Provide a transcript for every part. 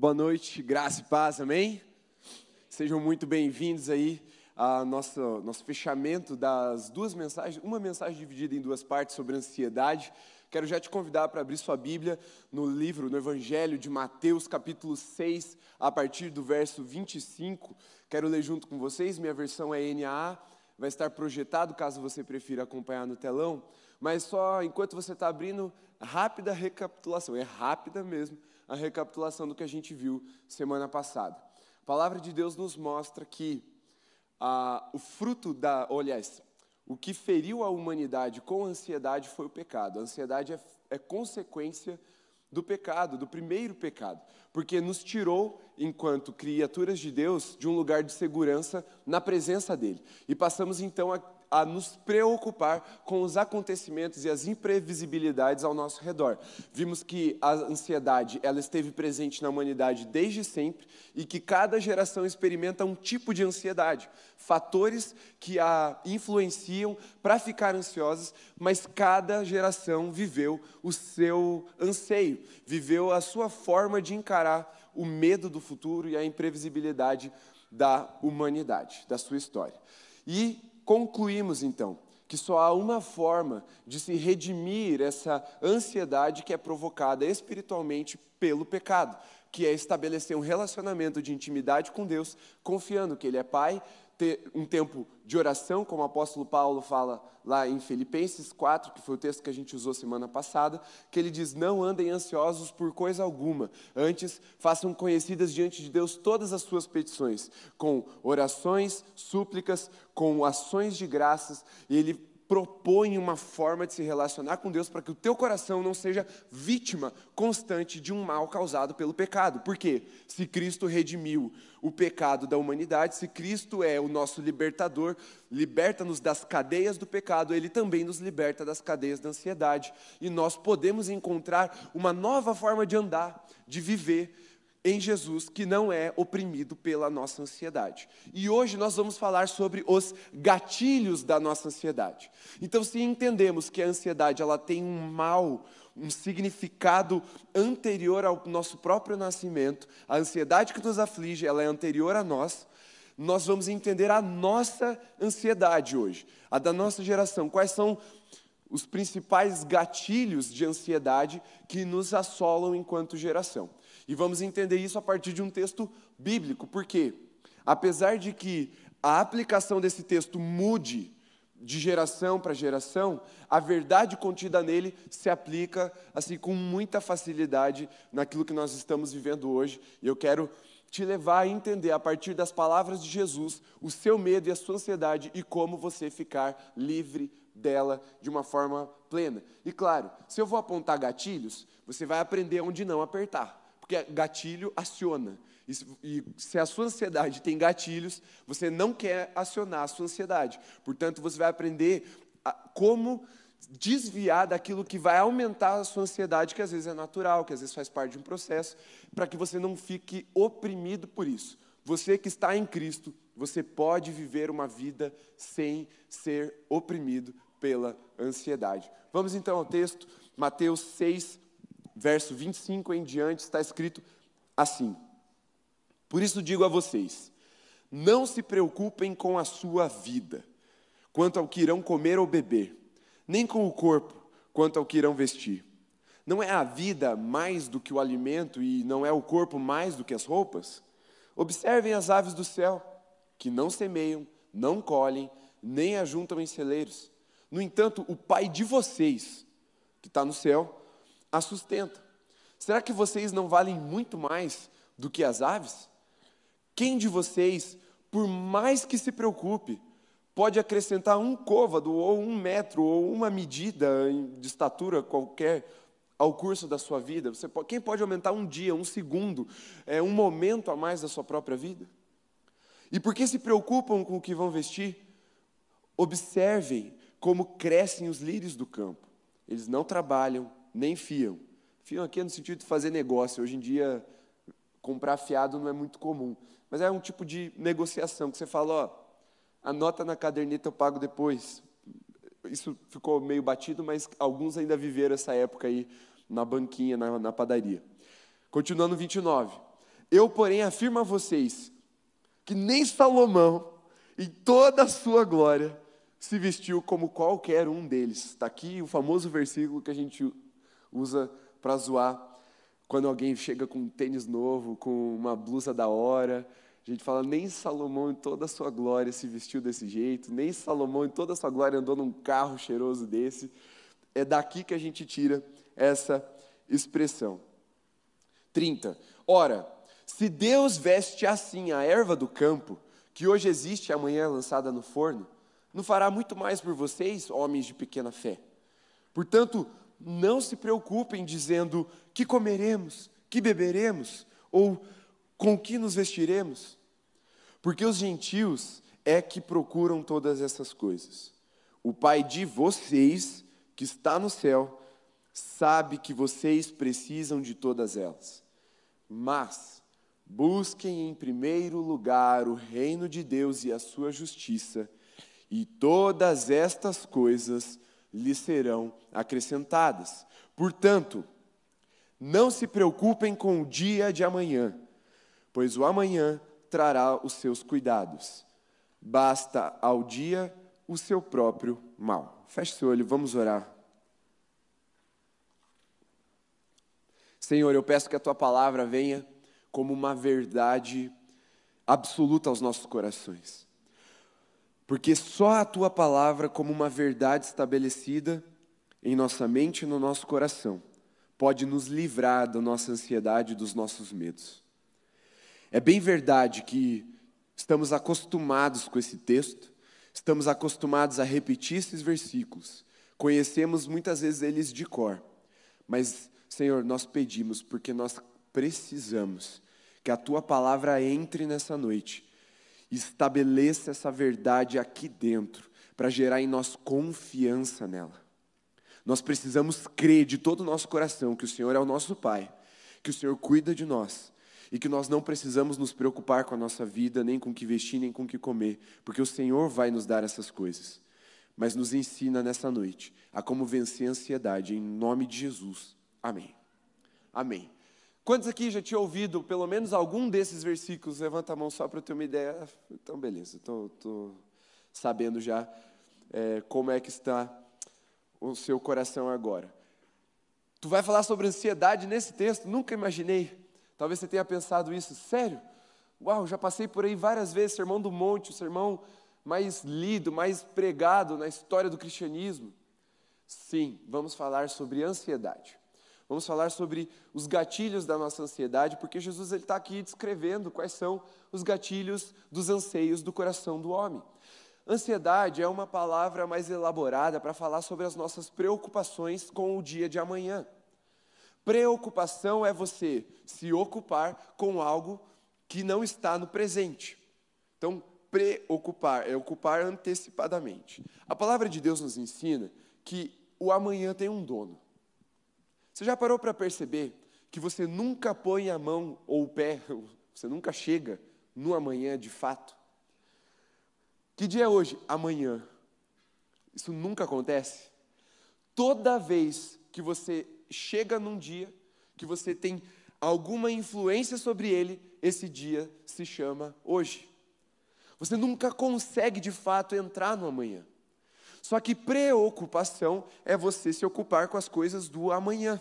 Boa noite, graça e paz, amém? Sejam muito bem-vindos aí ao nosso, nosso fechamento das duas mensagens, uma mensagem dividida em duas partes sobre ansiedade. Quero já te convidar para abrir sua Bíblia no livro, no Evangelho de Mateus, capítulo 6, a partir do verso 25. Quero ler junto com vocês, minha versão é NAA, vai estar projetado caso você prefira acompanhar no telão, mas só enquanto você está abrindo, rápida recapitulação, é rápida mesmo a recapitulação do que a gente viu semana passada. A palavra de Deus nos mostra que ah, o fruto da, aliás, o que feriu a humanidade com ansiedade foi o pecado. A ansiedade é, é consequência do pecado, do primeiro pecado, porque nos tirou, enquanto criaturas de Deus, de um lugar de segurança na presença dele. E passamos então a a nos preocupar com os acontecimentos e as imprevisibilidades ao nosso redor. Vimos que a ansiedade ela esteve presente na humanidade desde sempre e que cada geração experimenta um tipo de ansiedade, fatores que a influenciam para ficar ansiosas, mas cada geração viveu o seu anseio, viveu a sua forma de encarar o medo do futuro e a imprevisibilidade da humanidade, da sua história. E Concluímos então que só há uma forma de se redimir essa ansiedade que é provocada espiritualmente pelo pecado, que é estabelecer um relacionamento de intimidade com Deus, confiando que Ele é Pai, ter um tempo de oração, como o apóstolo Paulo fala lá em Filipenses 4, que foi o texto que a gente usou semana passada, que ele diz: Não andem ansiosos por coisa alguma, antes façam conhecidas diante de Deus todas as suas petições, com orações, súplicas, com ações de graças, e ele propõe uma forma de se relacionar com Deus para que o teu coração não seja vítima constante de um mal causado pelo pecado. Por quê? Se Cristo redimiu o pecado da humanidade, se Cristo é o nosso libertador, liberta-nos das cadeias do pecado, ele também nos liberta das cadeias da ansiedade. E nós podemos encontrar uma nova forma de andar, de viver em Jesus que não é oprimido pela nossa ansiedade. E hoje nós vamos falar sobre os gatilhos da nossa ansiedade. Então, se entendemos que a ansiedade ela tem um mal, um significado anterior ao nosso próprio nascimento, a ansiedade que nos aflige, ela é anterior a nós, nós vamos entender a nossa ansiedade hoje, a da nossa geração. Quais são os principais gatilhos de ansiedade que nos assolam enquanto geração? E vamos entender isso a partir de um texto bíblico, porque, apesar de que a aplicação desse texto mude de geração para geração, a verdade contida nele se aplica assim com muita facilidade naquilo que nós estamos vivendo hoje. E eu quero te levar a entender a partir das palavras de Jesus o seu medo e a sua ansiedade e como você ficar livre dela de uma forma plena. E claro, se eu vou apontar gatilhos, você vai aprender onde não apertar porque gatilho aciona. E, se a sua ansiedade tem gatilhos, você não quer acionar a sua ansiedade. Portanto, você vai aprender a, como desviar daquilo que vai aumentar a sua ansiedade, que às vezes é natural, que às vezes faz parte de um processo, para que você não fique oprimido por isso. Você que está em Cristo, você pode viver uma vida sem ser oprimido pela ansiedade. Vamos então ao texto, Mateus 6, verso 25 em diante, está escrito assim: Por isso digo a vocês, não se preocupem com a sua vida, quanto ao que irão comer ou beber, nem com o corpo, quanto ao que irão vestir. Não é a vida mais do que o alimento e não é o corpo mais do que as roupas? Observem as aves do céu, que não semeiam, não colhem, nem ajuntam em celeiros. No entanto, o Pai de vocês, que está no céu, a sustenta. Será que vocês não valem muito mais do que as aves? Quem de vocês, por mais que se preocupe, pode acrescentar um côvado, ou um metro, ou uma medida de estatura qualquer ao curso da sua vida? Você pode, quem pode aumentar um dia, um segundo, é, um momento a mais da sua própria vida? E por que se preocupam com o que vão vestir? Observem como crescem os lírios do campo. Eles não trabalham, nem fiam. Fiam aqui é no sentido de fazer negócio. Hoje em dia, comprar fiado não é muito comum. Mas é um tipo de negociação que você fala, ó, anota na caderneta, eu pago depois. Isso ficou meio batido, mas alguns ainda viveram essa época aí na banquinha, na, na padaria. Continuando 29. Eu, porém, afirmo a vocês que nem Salomão, em toda a sua glória, se vestiu como qualquer um deles. Está aqui o famoso versículo que a gente usa para zoar quando alguém chega com um tênis novo, com uma blusa da hora. A gente fala, nem Salomão em toda a sua glória se vestiu desse jeito, nem Salomão em toda a sua glória andou num carro cheiroso desse. É daqui que a gente tira essa expressão. 30. Ora, se Deus veste assim a erva do campo, que hoje existe e amanhã é lançada no forno, não fará muito mais por vocês, homens de pequena fé. Portanto, não se preocupem dizendo que comeremos, que beberemos ou com que nos vestiremos, porque os gentios é que procuram todas essas coisas. O Pai de vocês, que está no céu, sabe que vocês precisam de todas elas. Mas busquem em primeiro lugar o reino de Deus e a sua justiça, e todas estas coisas lhes serão acrescentadas. Portanto, não se preocupem com o dia de amanhã, pois o amanhã trará os seus cuidados. Basta ao dia o seu próprio mal. Feche seu olho, vamos orar. Senhor, eu peço que a tua palavra venha como uma verdade absoluta aos nossos corações. Porque só a tua palavra, como uma verdade estabelecida em nossa mente e no nosso coração, pode nos livrar da nossa ansiedade e dos nossos medos. É bem verdade que estamos acostumados com esse texto, estamos acostumados a repetir esses versículos, conhecemos muitas vezes eles de cor, mas Senhor, nós pedimos porque nós precisamos que a tua palavra entre nessa noite, estabeleça essa verdade aqui dentro, para gerar em nós confiança nela. Nós precisamos crer de todo o nosso coração que o Senhor é o nosso Pai, que o Senhor cuida de nós e que nós não precisamos nos preocupar com a nossa vida, nem com o que vestir, nem com o que comer, porque o Senhor vai nos dar essas coisas. Mas nos ensina nessa noite a como vencer a ansiedade, em nome de Jesus. Amém. Amém. Quantos aqui já tinham ouvido pelo menos algum desses versículos? Levanta a mão só para ter uma ideia. Então, beleza, estou sabendo já é, como é que está o seu coração agora. Tu vai falar sobre ansiedade nesse texto? Nunca imaginei. Talvez você tenha pensado isso. Sério? Uau, já passei por aí várias vezes, sermão do monte, o sermão mais lido, mais pregado na história do cristianismo. Sim, vamos falar sobre ansiedade. Vamos falar sobre os gatilhos da nossa ansiedade, porque Jesus está aqui descrevendo quais são os gatilhos dos anseios do coração do homem. Ansiedade é uma palavra mais elaborada para falar sobre as nossas preocupações com o dia de amanhã. Preocupação é você se ocupar com algo que não está no presente. Então, preocupar é ocupar antecipadamente. A palavra de Deus nos ensina que o amanhã tem um dono. Você já parou para perceber que você nunca põe a mão ou o pé, você nunca chega no amanhã de fato? Que dia é hoje? Amanhã. Isso nunca acontece. Toda vez que você chega num dia, que você tem alguma influência sobre ele, esse dia se chama hoje. Você nunca consegue de fato entrar no amanhã. Só que preocupação é você se ocupar com as coisas do amanhã.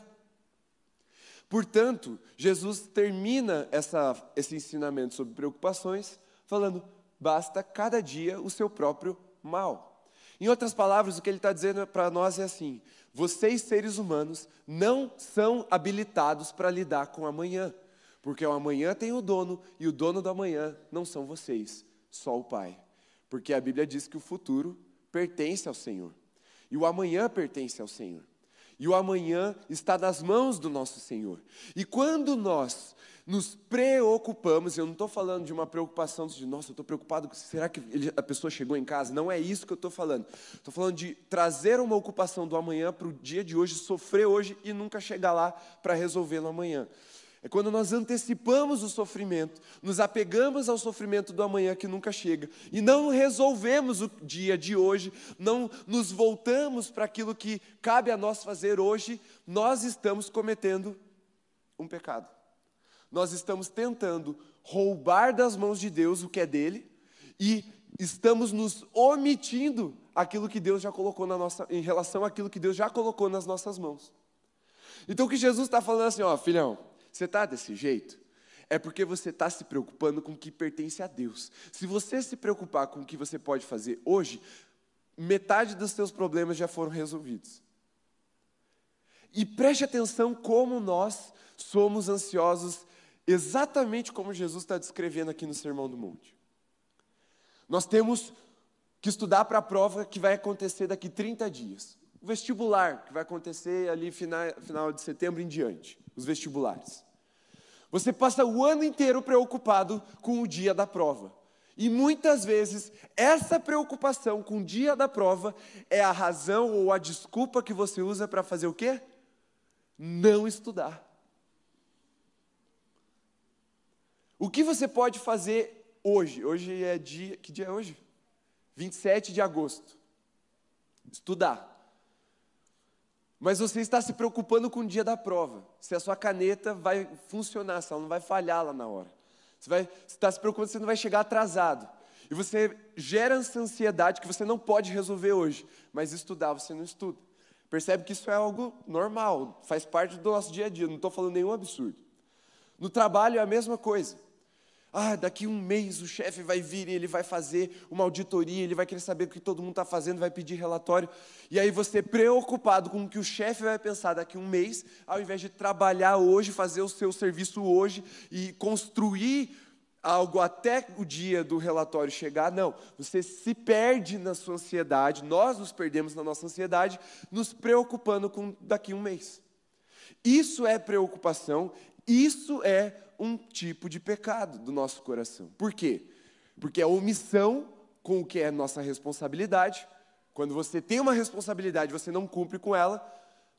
Portanto, Jesus termina essa, esse ensinamento sobre preocupações falando: basta cada dia o seu próprio mal. Em outras palavras, o que ele está dizendo para nós é assim: vocês, seres humanos, não são habilitados para lidar com o amanhã, porque o amanhã tem o dono e o dono do amanhã não são vocês, só o Pai. Porque a Bíblia diz que o futuro pertence ao Senhor e o amanhã pertence ao Senhor. E o amanhã está nas mãos do nosso Senhor. E quando nós nos preocupamos, eu não estou falando de uma preocupação de, nossa, eu estou preocupado, será que a pessoa chegou em casa? Não é isso que eu estou falando. Estou falando de trazer uma ocupação do amanhã para o dia de hoje, sofrer hoje e nunca chegar lá para resolvê-lo amanhã. É quando nós antecipamos o sofrimento, nos apegamos ao sofrimento do amanhã que nunca chega e não resolvemos o dia de hoje, não nos voltamos para aquilo que cabe a nós fazer hoje, nós estamos cometendo um pecado. nós estamos tentando roubar das mãos de Deus o que é dele e estamos nos omitindo aquilo que Deus já colocou na nossa, em relação àquilo que Deus já colocou nas nossas mãos. Então o que Jesus está falando assim, ó, filhão, você está desse jeito? É porque você está se preocupando com o que pertence a Deus. Se você se preocupar com o que você pode fazer hoje, metade dos seus problemas já foram resolvidos. E preste atenção como nós somos ansiosos, exatamente como Jesus está descrevendo aqui no Sermão do Monte. Nós temos que estudar para a prova que vai acontecer daqui 30 dias. O vestibular, que vai acontecer ali final, final de setembro em diante. Os vestibulares. Você passa o ano inteiro preocupado com o dia da prova. E muitas vezes essa preocupação com o dia da prova é a razão ou a desculpa que você usa para fazer o quê? Não estudar. O que você pode fazer hoje? Hoje é dia. Que dia é hoje? 27 de agosto. Estudar. Mas você está se preocupando com o dia da prova, se a sua caneta vai funcionar, se ela não vai falhar lá na hora. Você, vai, você está se preocupando se você não vai chegar atrasado. E você gera essa ansiedade que você não pode resolver hoje, mas estudar você não estuda. Percebe que isso é algo normal, faz parte do nosso dia a dia, não estou falando nenhum absurdo. No trabalho é a mesma coisa. Ah, daqui um mês o chefe vai vir e ele vai fazer uma auditoria, ele vai querer saber o que todo mundo está fazendo, vai pedir relatório. E aí você, preocupado com o que o chefe vai pensar daqui um mês, ao invés de trabalhar hoje, fazer o seu serviço hoje e construir algo até o dia do relatório chegar, não. Você se perde na sua ansiedade, nós nos perdemos na nossa ansiedade, nos preocupando com daqui um mês. Isso é preocupação, isso é um tipo de pecado do nosso coração. Por quê? Porque a omissão com o que é nossa responsabilidade, quando você tem uma responsabilidade e você não cumpre com ela,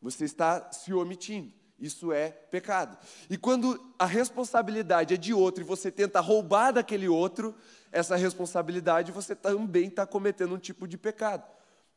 você está se omitindo. Isso é pecado. E quando a responsabilidade é de outro e você tenta roubar daquele outro essa responsabilidade, você também está cometendo um tipo de pecado.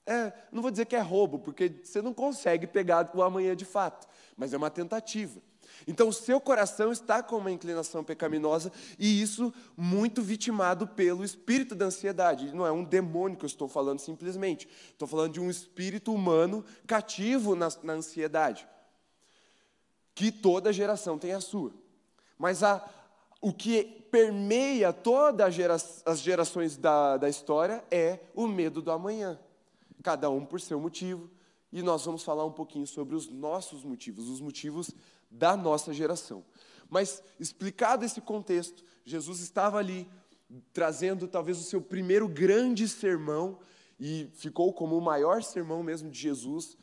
É, não vou dizer que é roubo, porque você não consegue pegar o amanhã de fato, mas é uma tentativa. Então, o seu coração está com uma inclinação pecaminosa e isso muito vitimado pelo espírito da ansiedade. Não é um demônio que eu estou falando simplesmente. Estou falando de um espírito humano cativo na, na ansiedade. Que toda geração tem a sua. Mas a, o que permeia todas gera, as gerações da, da história é o medo do amanhã. Cada um por seu motivo. E nós vamos falar um pouquinho sobre os nossos motivos, os motivos da nossa geração. Mas, explicado esse contexto, Jesus estava ali trazendo talvez o seu primeiro grande sermão, e ficou como o maior sermão mesmo de Jesus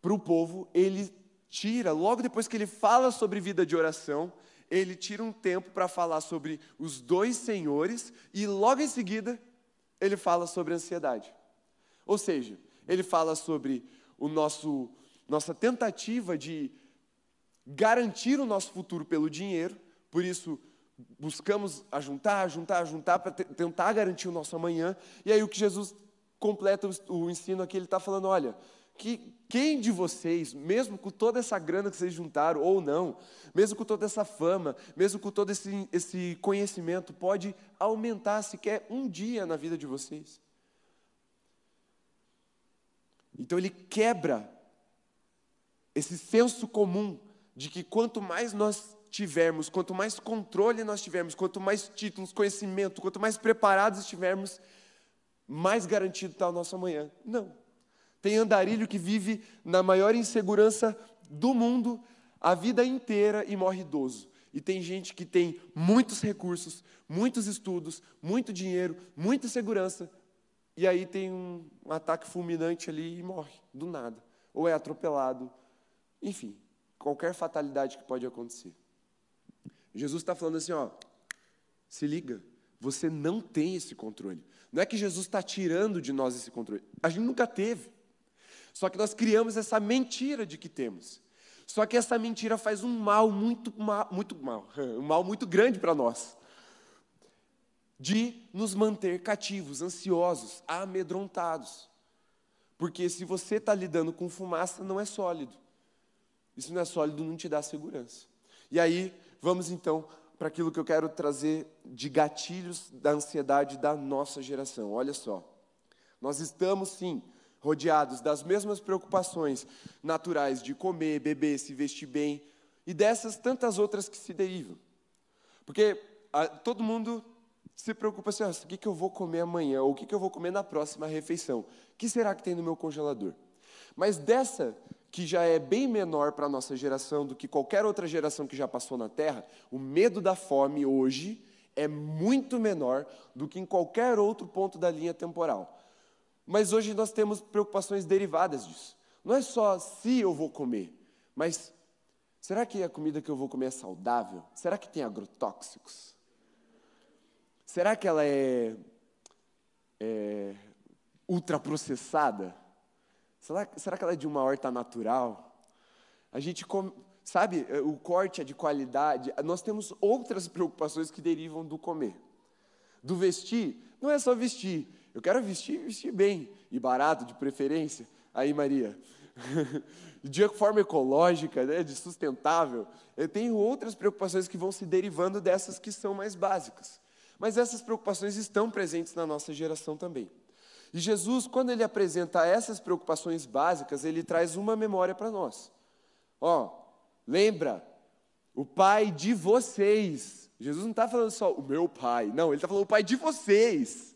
para o povo. Ele tira, logo depois que ele fala sobre vida de oração, ele tira um tempo para falar sobre os dois senhores, e logo em seguida ele fala sobre ansiedade. Ou seja, ele fala sobre o nosso nossa tentativa de garantir o nosso futuro pelo dinheiro, por isso buscamos ajuntar, ajuntar, ajuntar para tentar garantir o nosso amanhã. E aí o que Jesus completa o, ensino aqui, ele está falando, olha, que quem de vocês, mesmo com toda essa grana que vocês juntaram ou não, mesmo com toda essa fama, mesmo com todo esse, esse conhecimento, pode aumentar sequer um dia na vida de vocês? Então ele quebra esse senso comum de que quanto mais nós tivermos, quanto mais controle nós tivermos, quanto mais títulos, conhecimento, quanto mais preparados estivermos, mais garantido está o nosso amanhã. Não. Tem andarilho que vive na maior insegurança do mundo a vida inteira e morre idoso. E tem gente que tem muitos recursos, muitos estudos, muito dinheiro, muita segurança, e aí tem um, ataque fulminante ali e morre do nada. Ou é atropelado. Enfim, qualquer fatalidade que pode acontecer. Jesus está falando assim, ó, se liga, você não tem esse controle. Não é que Jesus está tirando de nós esse controle. A gente nunca teve. Só que nós criamos essa mentira de que temos. Só que essa mentira faz um mal muito mal, muito mal, um mal muito grande para nós. De nos manter cativos, ansiosos, amedrontados. Porque se você está lidando com fumaça, não é sólido. Isso não é sólido, não te dá segurança. E aí vamos então para aquilo que eu quero trazer de gatilhos da ansiedade da nossa geração. Olha só. Nós estamos sim rodeados das mesmas preocupações naturais de comer, beber, se vestir bem e dessas tantas outras que se derivam. Porque a, todo mundo se preocupa assim, ah, o que, que eu vou comer amanhã, ou o que, que eu vou comer na próxima refeição, o que será que tem no meu congelador? Mas dessa que já é bem menor para a nossa geração do que qualquer outra geração que já passou na Terra, o medo da fome hoje é muito menor do que em qualquer outro ponto da linha temporal. Mas hoje nós temos preocupações derivadas disso. Não é só se eu vou comer, mas será que a comida que eu vou comer é saudável? Será que tem agrotóxicos? Será que ela é, é ultraprocessada? Será, será que ela é de uma horta natural? A gente come, sabe, o corte é de qualidade. Nós temos outras preocupações que derivam do comer. Do vestir, não é só vestir, eu quero vestir vestir bem e barato, de preferência. Aí, Maria, de forma ecológica, né, de sustentável. Eu tenho outras preocupações que vão se derivando dessas que são mais básicas. Mas essas preocupações estão presentes na nossa geração também. E Jesus, quando ele apresenta essas preocupações básicas, ele traz uma memória para nós. Ó, lembra, o pai de vocês. Jesus não está falando só o meu pai, não, ele está falando o pai de vocês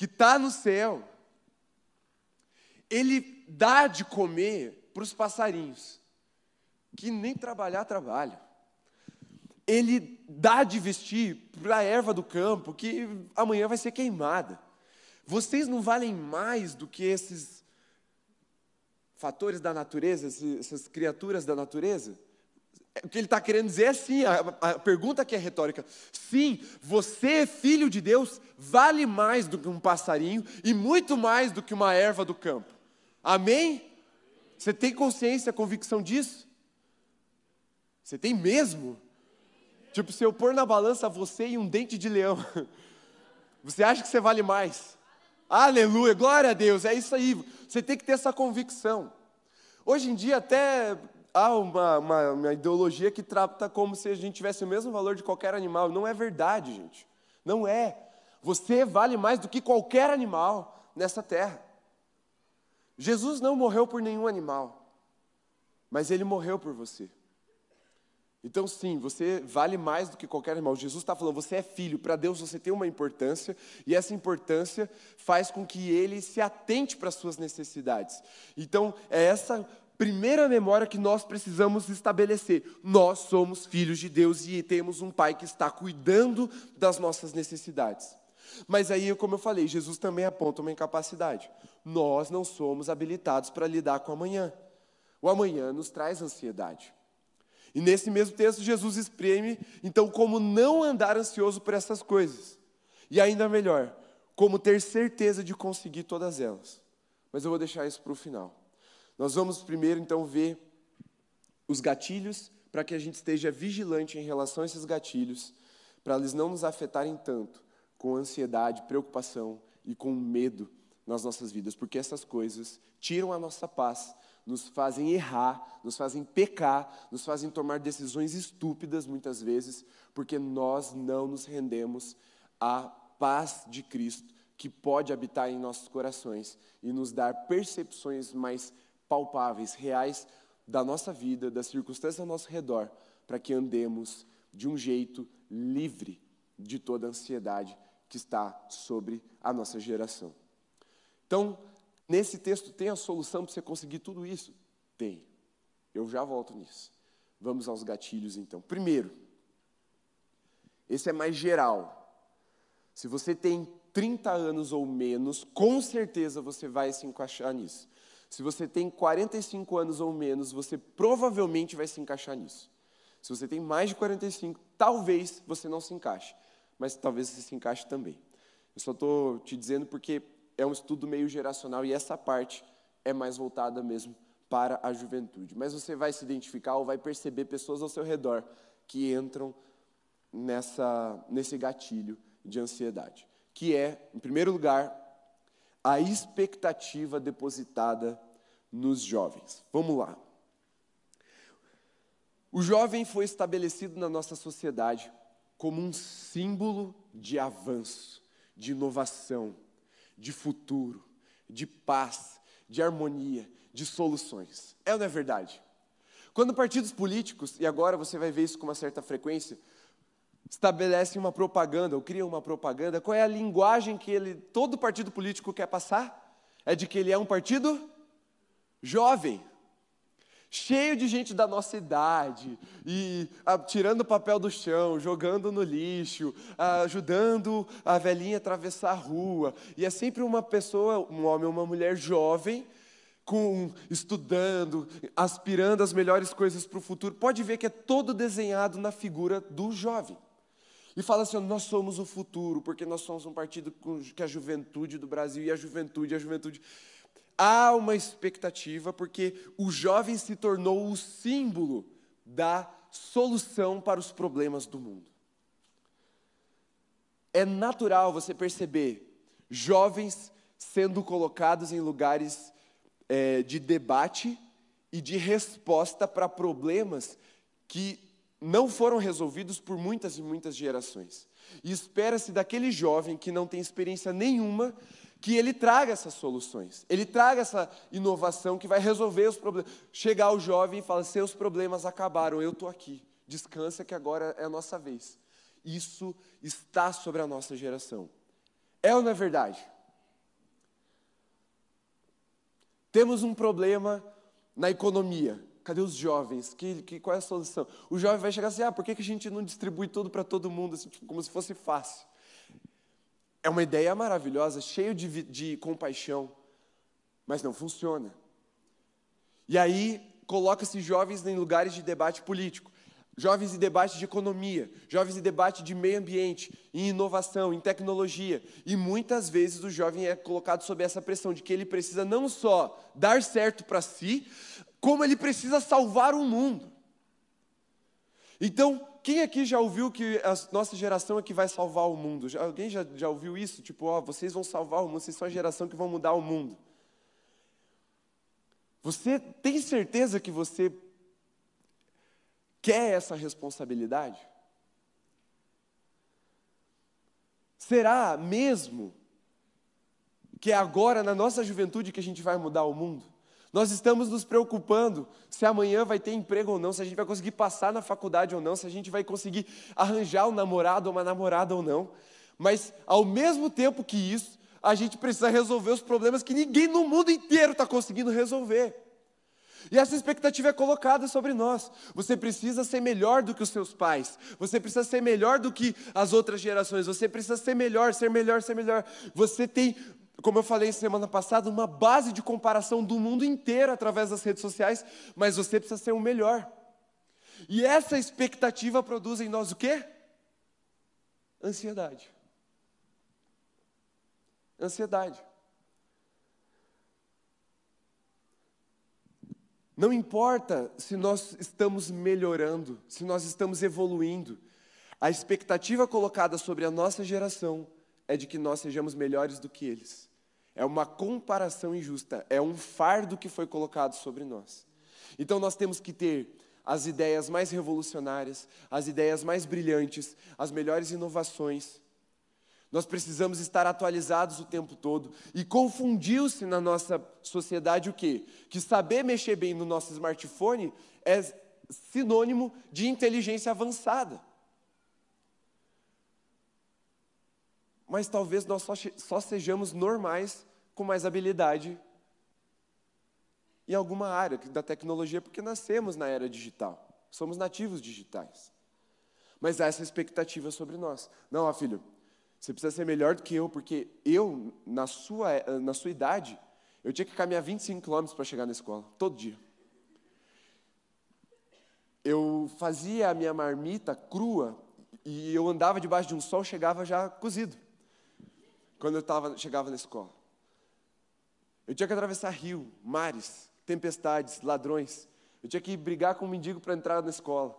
que está no céu, ele dá de comer para os passarinhos, que nem trabalhar trabalham. Ele dá de vestir para a erva do campo, que amanhã vai ser queimada. Vocês não valem mais do que esses fatores da natureza, essas criaturas da natureza? O que ele está querendo dizer é assim, a, a pergunta que é retórica. Sim, você, filho de Deus, vale mais do que um passarinho e muito mais do que uma erva do campo. Amém? Você tem consciência, convicção disso? Você tem mesmo? Tipo, se eu pôr na balança você e um dente de leão, você acha que você vale mais? Aleluia, glória a Deus, é isso aí. Você tem que ter essa convicção. Hoje em dia, até há uma, uma, uma, ideologia que trata como se a gente tivesse o mesmo valor de qualquer animal. Não é verdade, gente. Não é. Você vale mais do que qualquer animal nessa terra. Jesus não morreu por nenhum animal, mas ele morreu por você. Então, sim, você vale mais do que qualquer animal. Jesus está falando, você é filho, para Deus você tem uma importância, e essa importância faz com que ele se atente para as suas necessidades. Então, é essa primeira memória que nós precisamos estabelecer. Nós somos filhos de Deus e temos um Pai que está cuidando das nossas necessidades. Mas aí, como eu falei, Jesus também aponta uma incapacidade. Nós não somos habilitados para lidar com o amanhã. O amanhã nos traz ansiedade. E nesse mesmo texto, Jesus exprime, então, como não andar ansioso por essas coisas. E ainda melhor, como ter certeza de conseguir todas elas. Mas eu vou deixar isso para o final. Nós vamos primeiro então ver os gatilhos para que a gente esteja vigilante em relação a esses gatilhos, para eles não nos afetarem tanto com ansiedade, preocupação e com medo nas nossas vidas, porque essas coisas tiram a nossa paz, nos fazem errar, nos fazem pecar, nos fazem tomar decisões estúpidas muitas vezes, porque nós não nos rendemos à paz de Cristo que pode habitar em nossos corações e nos dar percepções mais palpáveis, reais da nossa vida, das circunstâncias ao nosso redor, para que andemos de um jeito livre de toda a ansiedade que está sobre a nossa geração. Então, nesse texto tem a solução para você conseguir tudo isso? Tem. Eu já volto nisso. Vamos aos gatilhos então. Primeiro, esse é mais geral. Se você tem 30 anos ou menos, com certeza você vai se encaixar nisso. Se você tem 45 anos ou menos, você provavelmente vai se encaixar nisso. Se você tem mais de 45, talvez você não se encaixe, mas talvez você se encaixe também. Eu só estou te dizendo porque é um estudo meio geracional e essa parte é mais voltada mesmo para a juventude. Mas você vai se identificar ou vai perceber pessoas ao seu redor que entram nessa, nesse gatilho de ansiedade, que é, em primeiro lugar, a expectativa depositada nos jovens. Vamos lá. O jovem foi estabelecido na nossa sociedade como um símbolo de avanço, de inovação, de futuro, de paz, de harmonia, de soluções. É ou não é verdade? Quando partidos políticos, e agora você vai ver isso com uma certa frequência, estabelecem uma propaganda ou criam uma propaganda, qual é a linguagem que ele, todo partido político quer passar? É de que ele é um partido jovem cheio de gente da nossa idade, e ah, tirando o papel do chão, jogando no lixo, ah, ajudando a velhinha a atravessar a rua. E é sempre uma pessoa, um homem ou uma mulher jovem, com, estudando, aspirando as melhores coisas para o futuro. Pode ver que é todo desenhado na figura do jovem. E fala assim: nós somos o futuro, porque nós somos um partido que é a juventude do Brasil, e a juventude, a juventude há uma expectativa, porque o jovem se tornou o símbolo da solução para os problemas do mundo. É natural você perceber jovens sendo colocados em lugares é, de debate e de resposta para problemas que não foram resolvidos por muitas e muitas gerações. E espera-se daquele jovem que não tem experiência nenhuma que ele traga essas soluções, ele traga essa inovação que vai resolver os problemas. Chegar o jovem e falar: seus problemas acabaram, eu estou aqui, descansa que agora é a nossa vez. Isso está sobre a nossa geração. É ou não é verdade? Temos um problema na economia. Cadê os jovens? Que, que, qual é a solução? O jovem vai chegar assim: ah, por que, que a gente não distribui tudo para todo mundo, assim, tipo, como se fosse fácil? É uma ideia maravilhosa, cheio de, de compaixão, mas não funciona. E aí coloca-se jovens em lugares de debate político, jovens em debate de economia, jovens em debate de meio ambiente, em inovação, em tecnologia. E muitas vezes o jovem é colocado sob essa pressão de que ele precisa não só dar certo para si, como ele precisa salvar o mundo. Então, quem aqui já ouviu que a nossa geração é que vai salvar o mundo? Alguém já, já ouviu isso? Tipo, ó, vocês vão salvar o mundo, vocês são a geração que vão mudar o mundo. Você tem certeza que você quer essa responsabilidade? Será mesmo que é agora, na nossa juventude, que a gente vai mudar o mundo? Nós estamos nos preocupando se amanhã vai ter emprego ou não, se a gente vai conseguir passar na faculdade ou não, se a gente vai conseguir arranjar um namorado ou uma namorada ou não. Mas, ao mesmo tempo que isso, a gente precisa resolver os problemas que ninguém no mundo inteiro está conseguindo resolver. E essa expectativa é colocada sobre nós. Você precisa ser melhor do que os seus pais. Você precisa ser melhor do que as outras gerações. Você precisa ser melhor, ser melhor, ser melhor. Você tem como eu falei semana passada, uma base de comparação do mundo inteiro através das redes sociais, mas você precisa ser o melhor. E essa expectativa produz em nós o quê? Ansiedade. Ansiedade. Não importa se nós estamos melhorando, se nós estamos evoluindo, a expectativa colocada sobre a nossa geração é de que nós sejamos melhores do que eles. É uma comparação injusta, é um fardo que foi colocado sobre nós. Então nós temos que ter as ideias mais revolucionárias, as ideias mais brilhantes, as melhores inovações. Nós precisamos estar atualizados o tempo todo. E confundiu-se na nossa sociedade o quê? Que saber mexer bem no nosso smartphone é sinônimo de inteligência avançada. Mas talvez nós só, só sejamos normais com mais habilidade em alguma área da tecnologia, porque nascemos na era digital, somos nativos digitais. Mas há essa expectativa sobre nós. Não, ó, filho, você precisa ser melhor do que eu, porque eu, na sua, na sua idade, eu tinha que caminhar 25 quilômetros para chegar na escola, todo dia. Eu fazia a minha marmita crua e eu andava debaixo de um sol, chegava já cozido quando eu tava, chegava na escola. Eu tinha que atravessar rio, mares, tempestades, ladrões. Eu tinha que brigar com um mendigo para entrar na escola.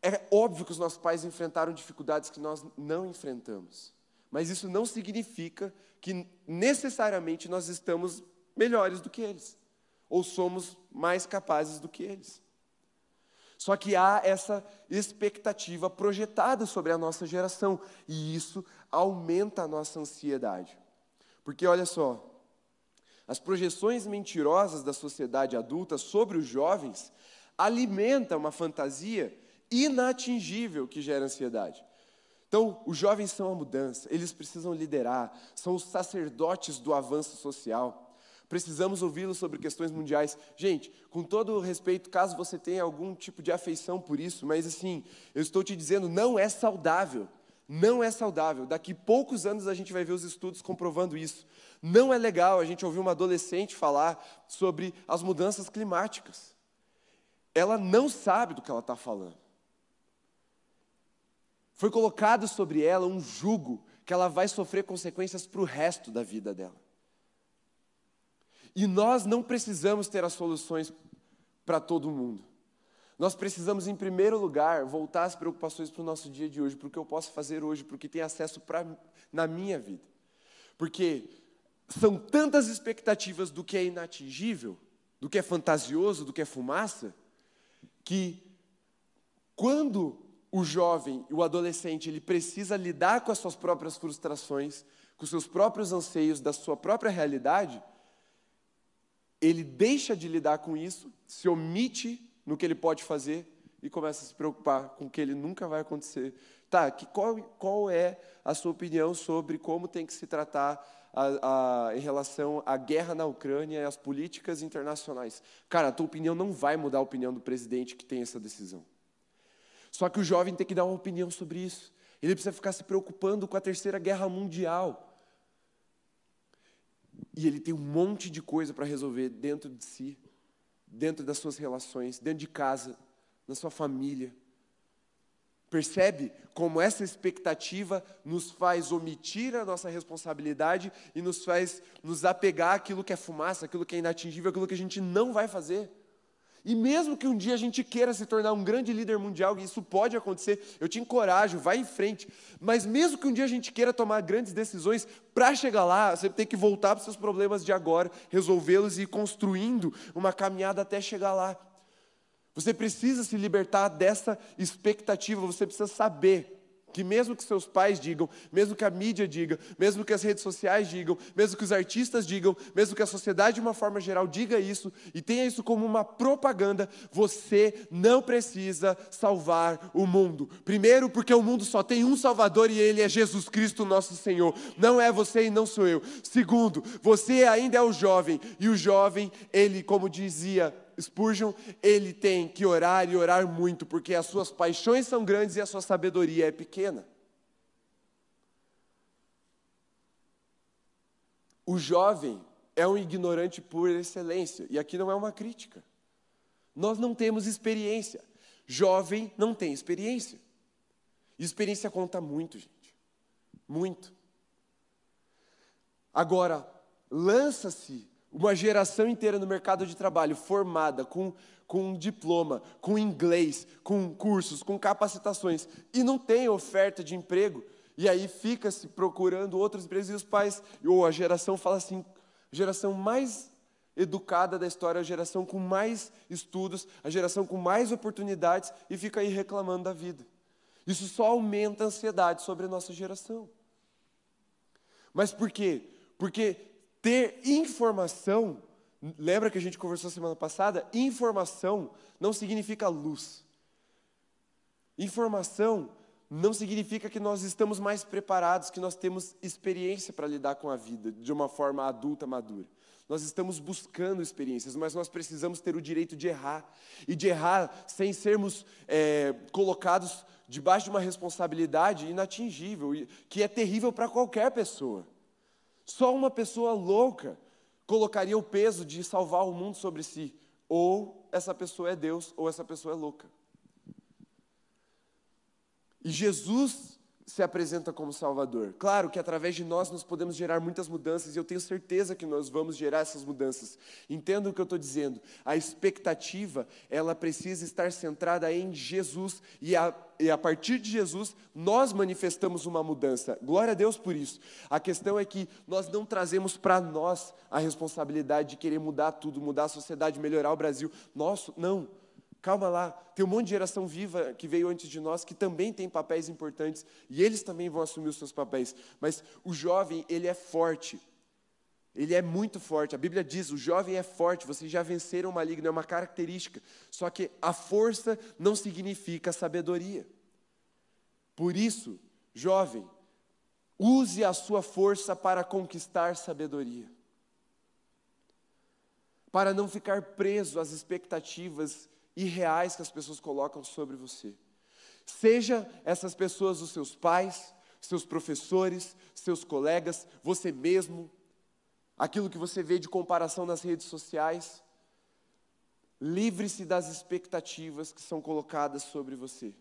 É óbvio que os nossos pais enfrentaram dificuldades que nós não enfrentamos. Mas isso não significa que necessariamente nós estamos melhores do que eles. ou somos mais capazes do que eles. Só que há essa expectativa projetada sobre a nossa geração, e isso aumenta a nossa ansiedade. Porque olha só, as projeções mentirosas da sociedade adulta sobre os jovens alimentam uma fantasia inatingível que gera ansiedade. Então, os jovens são a mudança, eles precisam liderar, são os sacerdotes do avanço social. Precisamos ouvi-los sobre questões mundiais. Gente, com todo respeito, caso você tenha algum tipo de afeição por isso, mas assim, eu estou te dizendo, não é saudável. Não é saudável. Daqui poucos anos a gente vai ver os estudos comprovando isso. Não é legal a gente ouvir uma adolescente falar sobre as mudanças climáticas. Ela não sabe do que ela está falando. Foi colocado sobre ela um jugo que ela vai sofrer consequências para o resto da vida dela. E nós não precisamos ter as soluções para todo mundo. Nós precisamos, em primeiro lugar, voltar as preocupações para o nosso dia de hoje, para o que eu posso fazer hoje, para o que tem acesso pra, na minha vida. Porque são tantas expectativas do que é inatingível, do que é fantasioso, do que é fumaça, que quando o jovem, o adolescente, ele precisa lidar com as suas próprias frustrações, com os seus próprios anseios, da sua própria realidade, ele deixa de lidar com isso, se omite no que ele pode fazer e começa a se preocupar com o que ele nunca vai acontecer. Tá, que, qual, qual é a sua opinião sobre como tem que se tratar a, a, em relação à guerra na Ucrânia e às políticas internacionais? Cara, a tua opinião não vai mudar a opinião do presidente que tem essa decisão. Só que o jovem tem que dar uma opinião sobre isso. Ele precisa ficar se preocupando com a terceira guerra mundial. E ele tem um monte de coisa para resolver dentro de si, dentro das suas relações, dentro de casa, na sua família. Percebe como essa expectativa nos faz omitir a nossa responsabilidade e nos faz nos apegar àquilo que é fumaça, aquilo que é inatingível, aquilo que a gente não vai fazer. E mesmo que um dia a gente queira se tornar um grande líder mundial, e isso pode acontecer, eu te encorajo, vai em frente. Mas mesmo que um dia a gente queira tomar grandes decisões, para chegar lá, você tem que voltar para os seus problemas de agora, resolvê-los e ir construindo uma caminhada até chegar lá. Você precisa se libertar dessa expectativa, você precisa saber que mesmo que seus pais digam, mesmo que a mídia diga, mesmo que as redes sociais digam, mesmo que os artistas digam, mesmo que a sociedade de uma forma geral diga isso e tenha isso como uma propaganda, você não precisa salvar o mundo. Primeiro, porque o mundo só tem um Salvador e ele é Jesus Cristo, nosso Senhor. Não é você e não sou eu. Segundo, você ainda é o jovem e o jovem, ele, como dizia Spurgeon, ele tem que orar e orar muito, porque as suas paixões são grandes e a sua sabedoria é pequena. O jovem é um ignorante por excelência, e aqui não é uma crítica. Nós não temos experiência. Jovem não tem experiência. Experiência conta muito, gente. Muito. Agora, lança-se uma geração inteira no mercado de trabalho formada com, com um diploma, com inglês, com cursos, com capacitações e não tem oferta de emprego. E aí fica se procurando outros empregos e os pais, ou a geração fala assim, geração mais educada da história, a geração com mais estudos, a geração com mais oportunidades e fica aí reclamando da vida. Isso só aumenta a ansiedade sobre a nossa geração. Mas por quê? Porque ter informação, lembra que a gente conversou semana passada? Informação não significa luz. Informação não significa que nós estamos mais preparados, que nós temos experiência para lidar com a vida de uma forma adulta, madura. Nós estamos buscando experiências, mas nós precisamos ter o direito de errar. E de errar sem sermos é, colocados debaixo de uma responsabilidade inatingível, que é terrível para qualquer pessoa. Só uma pessoa louca colocaria o peso de salvar o mundo sobre si. Ou essa pessoa é Deus, ou essa pessoa é louca. E Jesus se apresenta como Salvador. Claro que através de nós nós podemos gerar muitas mudanças e eu tenho certeza que nós vamos gerar essas mudanças. Entenda o que eu estou dizendo. A expectativa ela precisa estar centrada em Jesus e a, e a partir de Jesus nós manifestamos uma mudança. Glória a Deus por isso. A questão é que nós não trazemos para nós a responsabilidade de querer mudar tudo, mudar a sociedade, melhorar o Brasil. Nosso, não. Calma lá, tem um monte de geração viva que veio antes de nós que também tem papéis importantes e eles também vão assumir os seus papéis. Mas o jovem, ele é forte. Ele é muito forte. A Bíblia diz: o jovem é forte, vocês já venceram o maligno, é uma característica. Só que a força não significa sabedoria. Por isso, jovem, use a sua força para conquistar sabedoria. Para não ficar preso às expectativas irreais que as pessoas colocam sobre você. Seja essas pessoas os seus pais, seus professores, seus colegas, você mesmo, aquilo que você vê de comparação nas redes sociais. Livre-se das expectativas que são colocadas sobre você.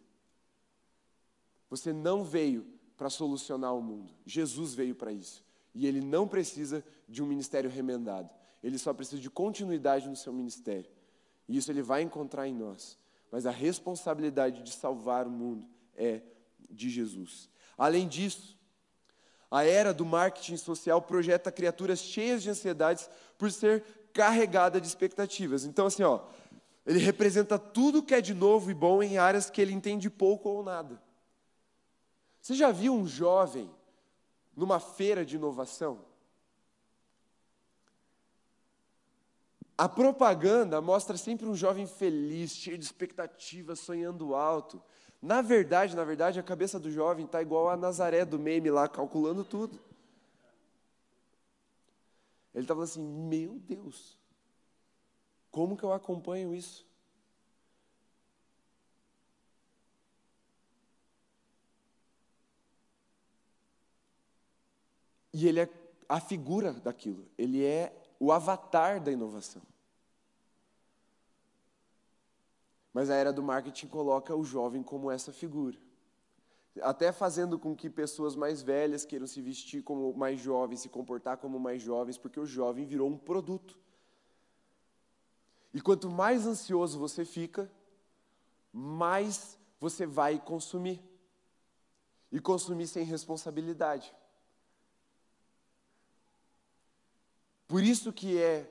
Você não veio para solucionar o mundo, Jesus veio para isso. E ele não precisa de um ministério remendado, ele só precisa de continuidade no seu ministério. E isso ele vai encontrar em nós. Mas a responsabilidade de salvar o mundo é de Jesus. Além disso, a era do marketing social projeta criaturas cheias de ansiedades por ser carregada de expectativas. Então, assim, ó, ele representa tudo que é de novo e bom em áreas que ele entende pouco ou nada. Você já viu um jovem numa feira de inovação? A propaganda mostra sempre um jovem feliz, cheio de expectativas, sonhando alto. Na verdade, na verdade, a cabeça do jovem está igual a Nazaré do meme lá, calculando tudo. Ele estava assim: Meu Deus, como que eu acompanho isso? E ele é a figura daquilo, ele é o avatar da inovação. Mas a era do marketing coloca o jovem como essa figura. Até fazendo com que pessoas mais velhas queiram se vestir como mais jovens, se comportar como mais jovens, porque o jovem virou um produto. E quanto mais ansioso você fica, mais você vai consumir. E consumir sem responsabilidade. Por isso que é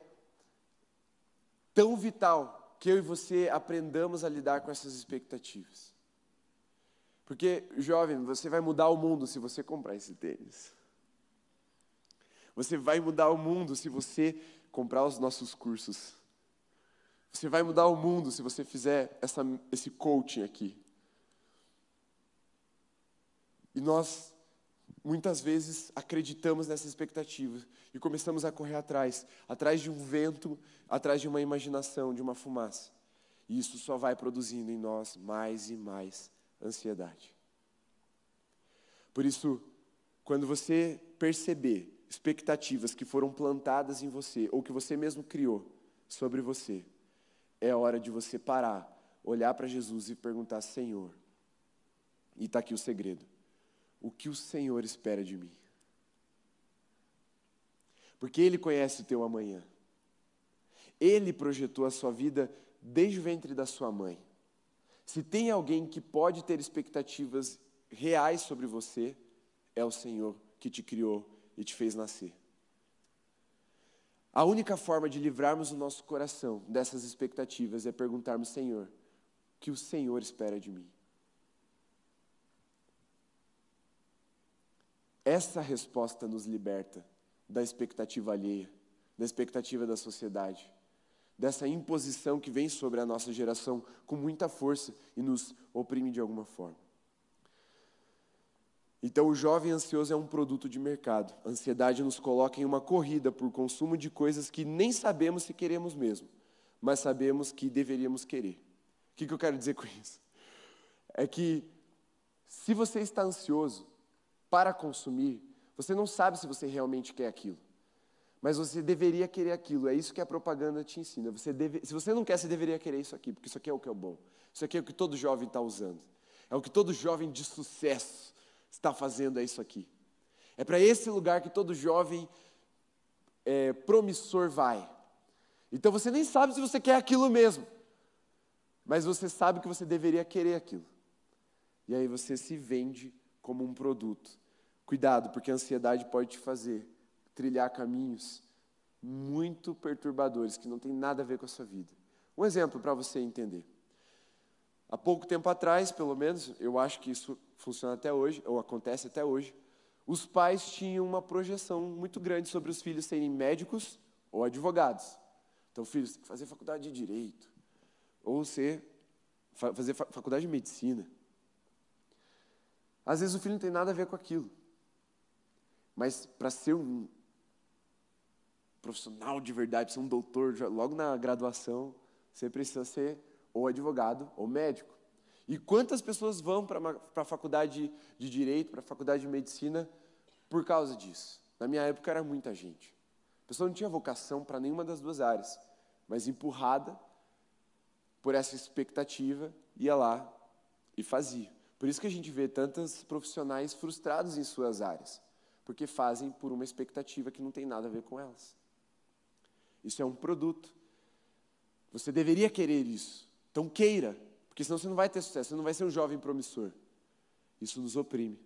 tão vital que eu e você aprendamos a lidar com essas expectativas. Porque, jovem, você vai mudar o mundo se você comprar esse tênis. Você vai mudar o mundo se você comprar os nossos cursos. Você vai mudar o mundo se você fizer essa, esse coaching aqui. E nós muitas vezes acreditamos nessa expectativa e começamos a correr atrás, atrás de um vento, atrás de uma imaginação, de uma fumaça. E isso só vai produzindo em nós mais e mais ansiedade. Por isso, quando você perceber expectativas que foram plantadas em você ou que você mesmo criou sobre você, é hora de você parar, olhar para Jesus e perguntar: Senhor, e está aqui o segredo o que o Senhor espera de mim. Porque Ele conhece o teu amanhã. Ele projetou a sua vida desde o ventre da sua mãe. Se tem alguém que pode ter expectativas reais sobre você, é o Senhor que te criou e te fez nascer. A única forma de livrarmos o nosso coração dessas expectativas é perguntarmos, Senhor, o que o Senhor espera de mim? Essa resposta nos liberta da expectativa alheia, da expectativa da sociedade, dessa imposição que vem sobre a nossa geração com muita força e nos oprime de alguma forma. Então, o jovem ansioso é um produto de mercado. A ansiedade nos coloca em uma corrida por consumo de coisas que nem sabemos se queremos mesmo, mas sabemos que deveríamos querer. O que, que eu quero dizer com isso? É que, se você está ansioso, para consumir, você não sabe se você realmente quer aquilo. Mas você deveria querer aquilo, é isso que a propaganda te ensina. Você deve, se você não quer, você deveria querer isso aqui, porque isso aqui é o que é bom. Isso aqui é o que todo jovem está usando. É o que todo jovem de sucesso está fazendo é isso aqui. É para esse lugar que todo jovem é, promissor vai. Então você nem sabe se você quer aquilo mesmo, mas você sabe que você deveria querer aquilo. E aí você se vende como um produto. Cuidado, porque a ansiedade pode te fazer trilhar caminhos muito perturbadores que não tem nada a ver com a sua vida. Um exemplo para você entender. Há pouco tempo atrás, pelo menos, eu acho que isso funciona até hoje, ou acontece até hoje, os pais tinham uma projeção muito grande sobre os filhos serem médicos ou advogados. Então, filhos, tem que fazer faculdade de direito, ou ser, fazer faculdade de medicina. Às vezes o filho não tem nada a ver com aquilo. Mas para ser um profissional de verdade, ser um doutor, logo na graduação, você precisa ser ou advogado ou médico. E quantas pessoas vão para a faculdade de direito, para a faculdade de medicina, por causa disso. Na minha época era muita gente. A pessoa não tinha vocação para nenhuma das duas áreas, mas empurrada por essa expectativa, ia lá e fazia. Por isso que a gente vê tantos profissionais frustrados em suas áreas, porque fazem por uma expectativa que não tem nada a ver com elas. Isso é um produto. Você deveria querer isso. Então queira, porque senão você não vai ter sucesso, você não vai ser um jovem promissor. Isso nos oprime.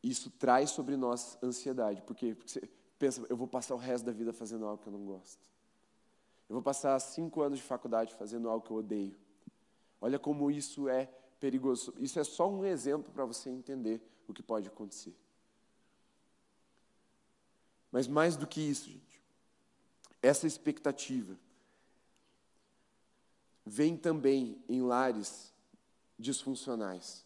Isso traz sobre nós ansiedade. Por quê? Porque você pensa, eu vou passar o resto da vida fazendo algo que eu não gosto. Eu vou passar cinco anos de faculdade fazendo algo que eu odeio. Olha como isso é perigoso. Isso é só um exemplo para você entender o que pode acontecer. Mas mais do que isso, gente, essa expectativa vem também em lares disfuncionais.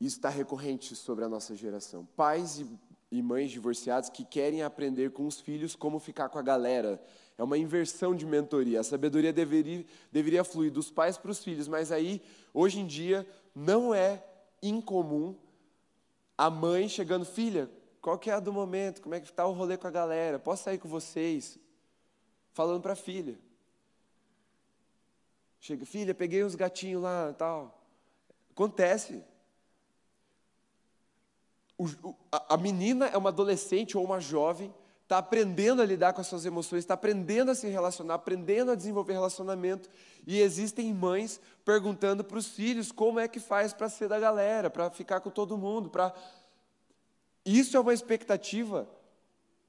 Isso está recorrente sobre a nossa geração. Pais e, e mães divorciados que querem aprender com os filhos como ficar com a galera. É uma inversão de mentoria. A sabedoria deveria, deveria fluir dos pais para os filhos, mas aí, hoje em dia, não é incomum a mãe chegando, filha, qual que é a do momento? Como é que está o rolê com a galera? Posso sair com vocês? Falando para a filha. Chega, filha, peguei uns gatinhos lá tal. Acontece. O, a, a menina é uma adolescente ou uma jovem, está aprendendo a lidar com as suas emoções, está aprendendo a se relacionar, aprendendo a desenvolver relacionamento. E existem mães perguntando para os filhos como é que faz para ser da galera, para ficar com todo mundo. Pra... Isso é uma expectativa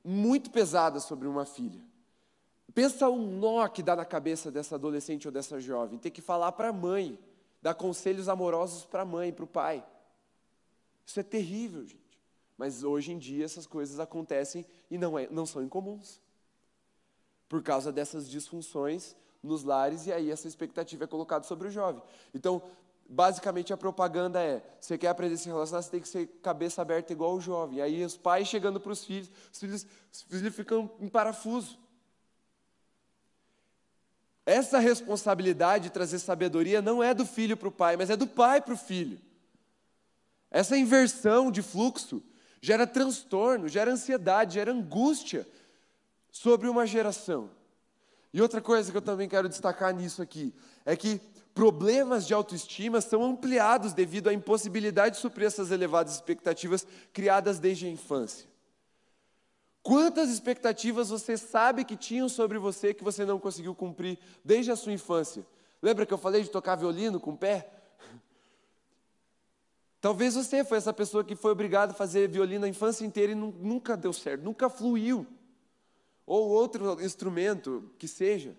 muito pesada sobre uma filha. Pensa um nó que dá na cabeça dessa adolescente ou dessa jovem, ter que falar para a mãe, dar conselhos amorosos para a mãe, para o pai. Isso é terrível, gente. Mas hoje em dia essas coisas acontecem e não, é, não são incomuns. Por causa dessas disfunções nos lares, e aí essa expectativa é colocada sobre o jovem. Então, basicamente a propaganda é: você quer aprender a se relacionar, você tem que ser cabeça aberta igual o jovem. Aí os pais chegando para os filhos, os filhos, os filhos ficam em parafuso. Essa responsabilidade de trazer sabedoria não é do filho para o pai, mas é do pai para o filho. Essa inversão de fluxo gera transtorno, gera ansiedade, gera angústia sobre uma geração. E outra coisa que eu também quero destacar nisso aqui é que problemas de autoestima são ampliados devido à impossibilidade de suprir essas elevadas expectativas criadas desde a infância. Quantas expectativas você sabe que tinham sobre você que você não conseguiu cumprir desde a sua infância? Lembra que eu falei de tocar violino com o pé? Talvez você foi essa pessoa que foi obrigada a fazer violino a infância inteira e nunca deu certo, nunca fluiu. Ou outro instrumento que seja.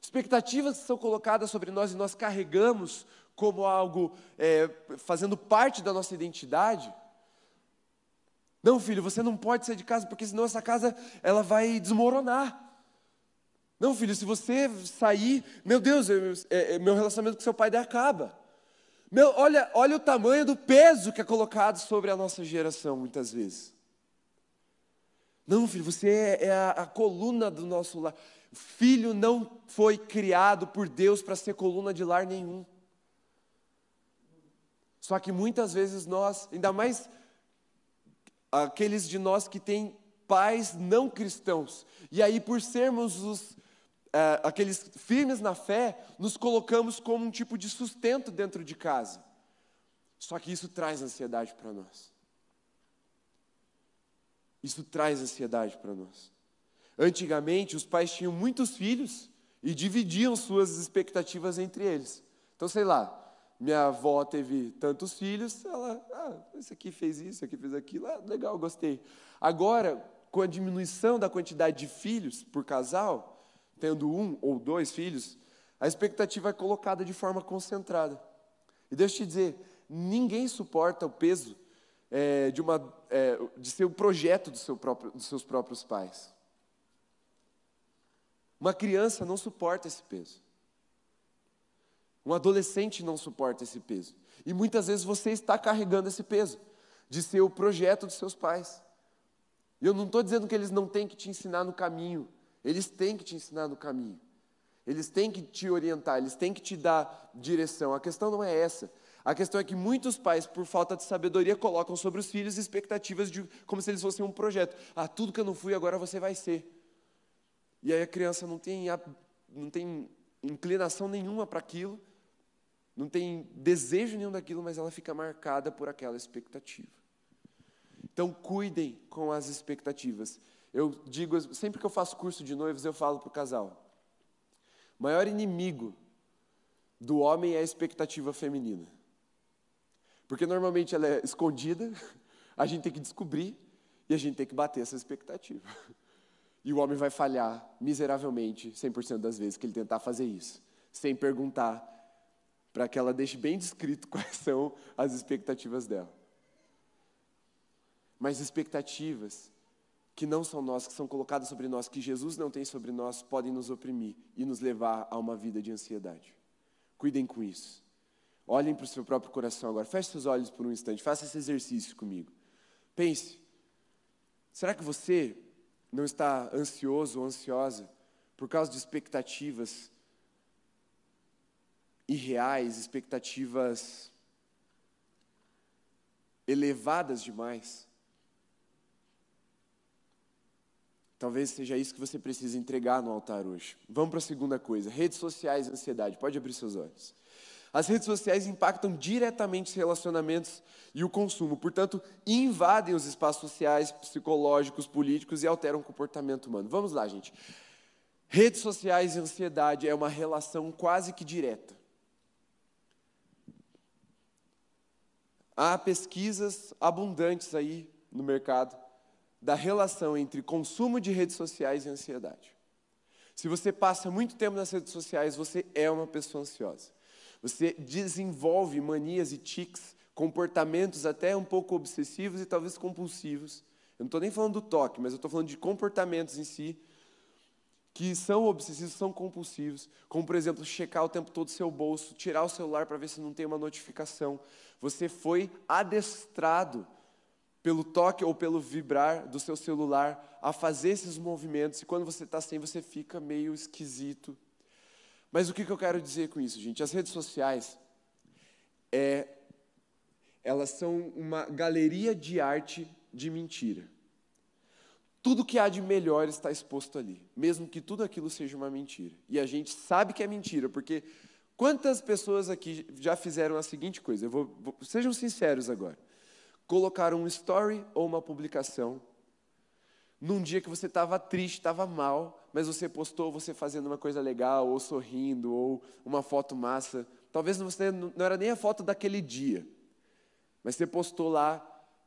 Expectativas que são colocadas sobre nós e nós carregamos como algo é, fazendo parte da nossa identidade. Não, filho, você não pode sair de casa porque senão essa casa ela vai desmoronar. Não, filho, se você sair, meu Deus, é, é, meu relacionamento com seu pai acaba. Meu, olha, olha o tamanho do peso que é colocado sobre a nossa geração, muitas vezes. Não, filho, você é, é a, a coluna do nosso lar. Filho não foi criado por Deus para ser coluna de lar nenhum. Só que muitas vezes nós, ainda mais aqueles de nós que têm pais não cristãos, e aí por sermos os é, aqueles firmes na fé, nos colocamos como um tipo de sustento dentro de casa. Só que isso traz ansiedade para nós. Isso traz ansiedade para nós. Antigamente, os pais tinham muitos filhos e dividiam suas expectativas entre eles. Então, sei lá, minha avó teve tantos filhos, ela, ah, esse aqui fez isso, esse aqui fez aquilo, ah, legal, gostei. Agora, com a diminuição da quantidade de filhos por casal, tendo um ou dois filhos, a expectativa é colocada de forma concentrada. E deixa eu te dizer, ninguém suporta o peso é, de, uma, é, de ser o projeto do seu próprio, dos seus próprios pais. Uma criança não suporta esse peso. Um adolescente não suporta esse peso. E muitas vezes você está carregando esse peso de ser o projeto dos seus pais. E eu não estou dizendo que eles não têm que te ensinar no caminho. Eles têm que te ensinar no caminho. Eles têm que te orientar, eles têm que te dar direção. A questão não é essa. A questão é que muitos pais, por falta de sabedoria, colocam sobre os filhos expectativas de como se eles fossem um projeto. Ah, tudo que eu não fui, agora você vai ser. E aí a criança não tem, não tem inclinação nenhuma para aquilo, não tem desejo nenhum daquilo, mas ela fica marcada por aquela expectativa. Então, cuidem com as expectativas. Eu digo, sempre que eu faço curso de noivos, eu falo para o casal: o maior inimigo do homem é a expectativa feminina. Porque normalmente ela é escondida, a gente tem que descobrir e a gente tem que bater essa expectativa. E o homem vai falhar miseravelmente 100% das vezes que ele tentar fazer isso, sem perguntar, para que ela deixe bem descrito quais são as expectativas dela. Mas expectativas que não são nossas, que são colocadas sobre nós, que Jesus não tem sobre nós, podem nos oprimir e nos levar a uma vida de ansiedade. Cuidem com isso. Olhem para o seu próprio coração agora. Feche seus olhos por um instante. Faça esse exercício comigo. Pense: será que você não está ansioso ou ansiosa por causa de expectativas irreais, expectativas elevadas demais? Talvez seja isso que você precisa entregar no altar hoje. Vamos para a segunda coisa: redes sociais e ansiedade. Pode abrir seus olhos. As redes sociais impactam diretamente os relacionamentos e o consumo, portanto, invadem os espaços sociais, psicológicos, políticos e alteram o comportamento humano. Vamos lá, gente. Redes sociais e ansiedade é uma relação quase que direta. Há pesquisas abundantes aí no mercado da relação entre consumo de redes sociais e ansiedade. Se você passa muito tempo nas redes sociais, você é uma pessoa ansiosa. Você desenvolve manias e tics, comportamentos até um pouco obsessivos e talvez compulsivos. Eu não estou nem falando do toque, mas eu estou falando de comportamentos em si que são obsessivos, são compulsivos, como por exemplo, checar o tempo todo o seu bolso, tirar o celular para ver se não tem uma notificação. Você foi adestrado pelo toque ou pelo vibrar do seu celular a fazer esses movimentos, e quando você está sem, você fica meio esquisito, mas o que, que eu quero dizer com isso, gente? As redes sociais, é, elas são uma galeria de arte de mentira. Tudo que há de melhor está exposto ali, mesmo que tudo aquilo seja uma mentira. E a gente sabe que é mentira, porque quantas pessoas aqui já fizeram a seguinte coisa? Vou, vou, sejam sinceros agora. Colocaram um story ou uma publicação num dia que você estava triste, estava mal, mas você postou você fazendo uma coisa legal, ou sorrindo, ou uma foto massa. Talvez você não era nem a foto daquele dia, mas você postou lá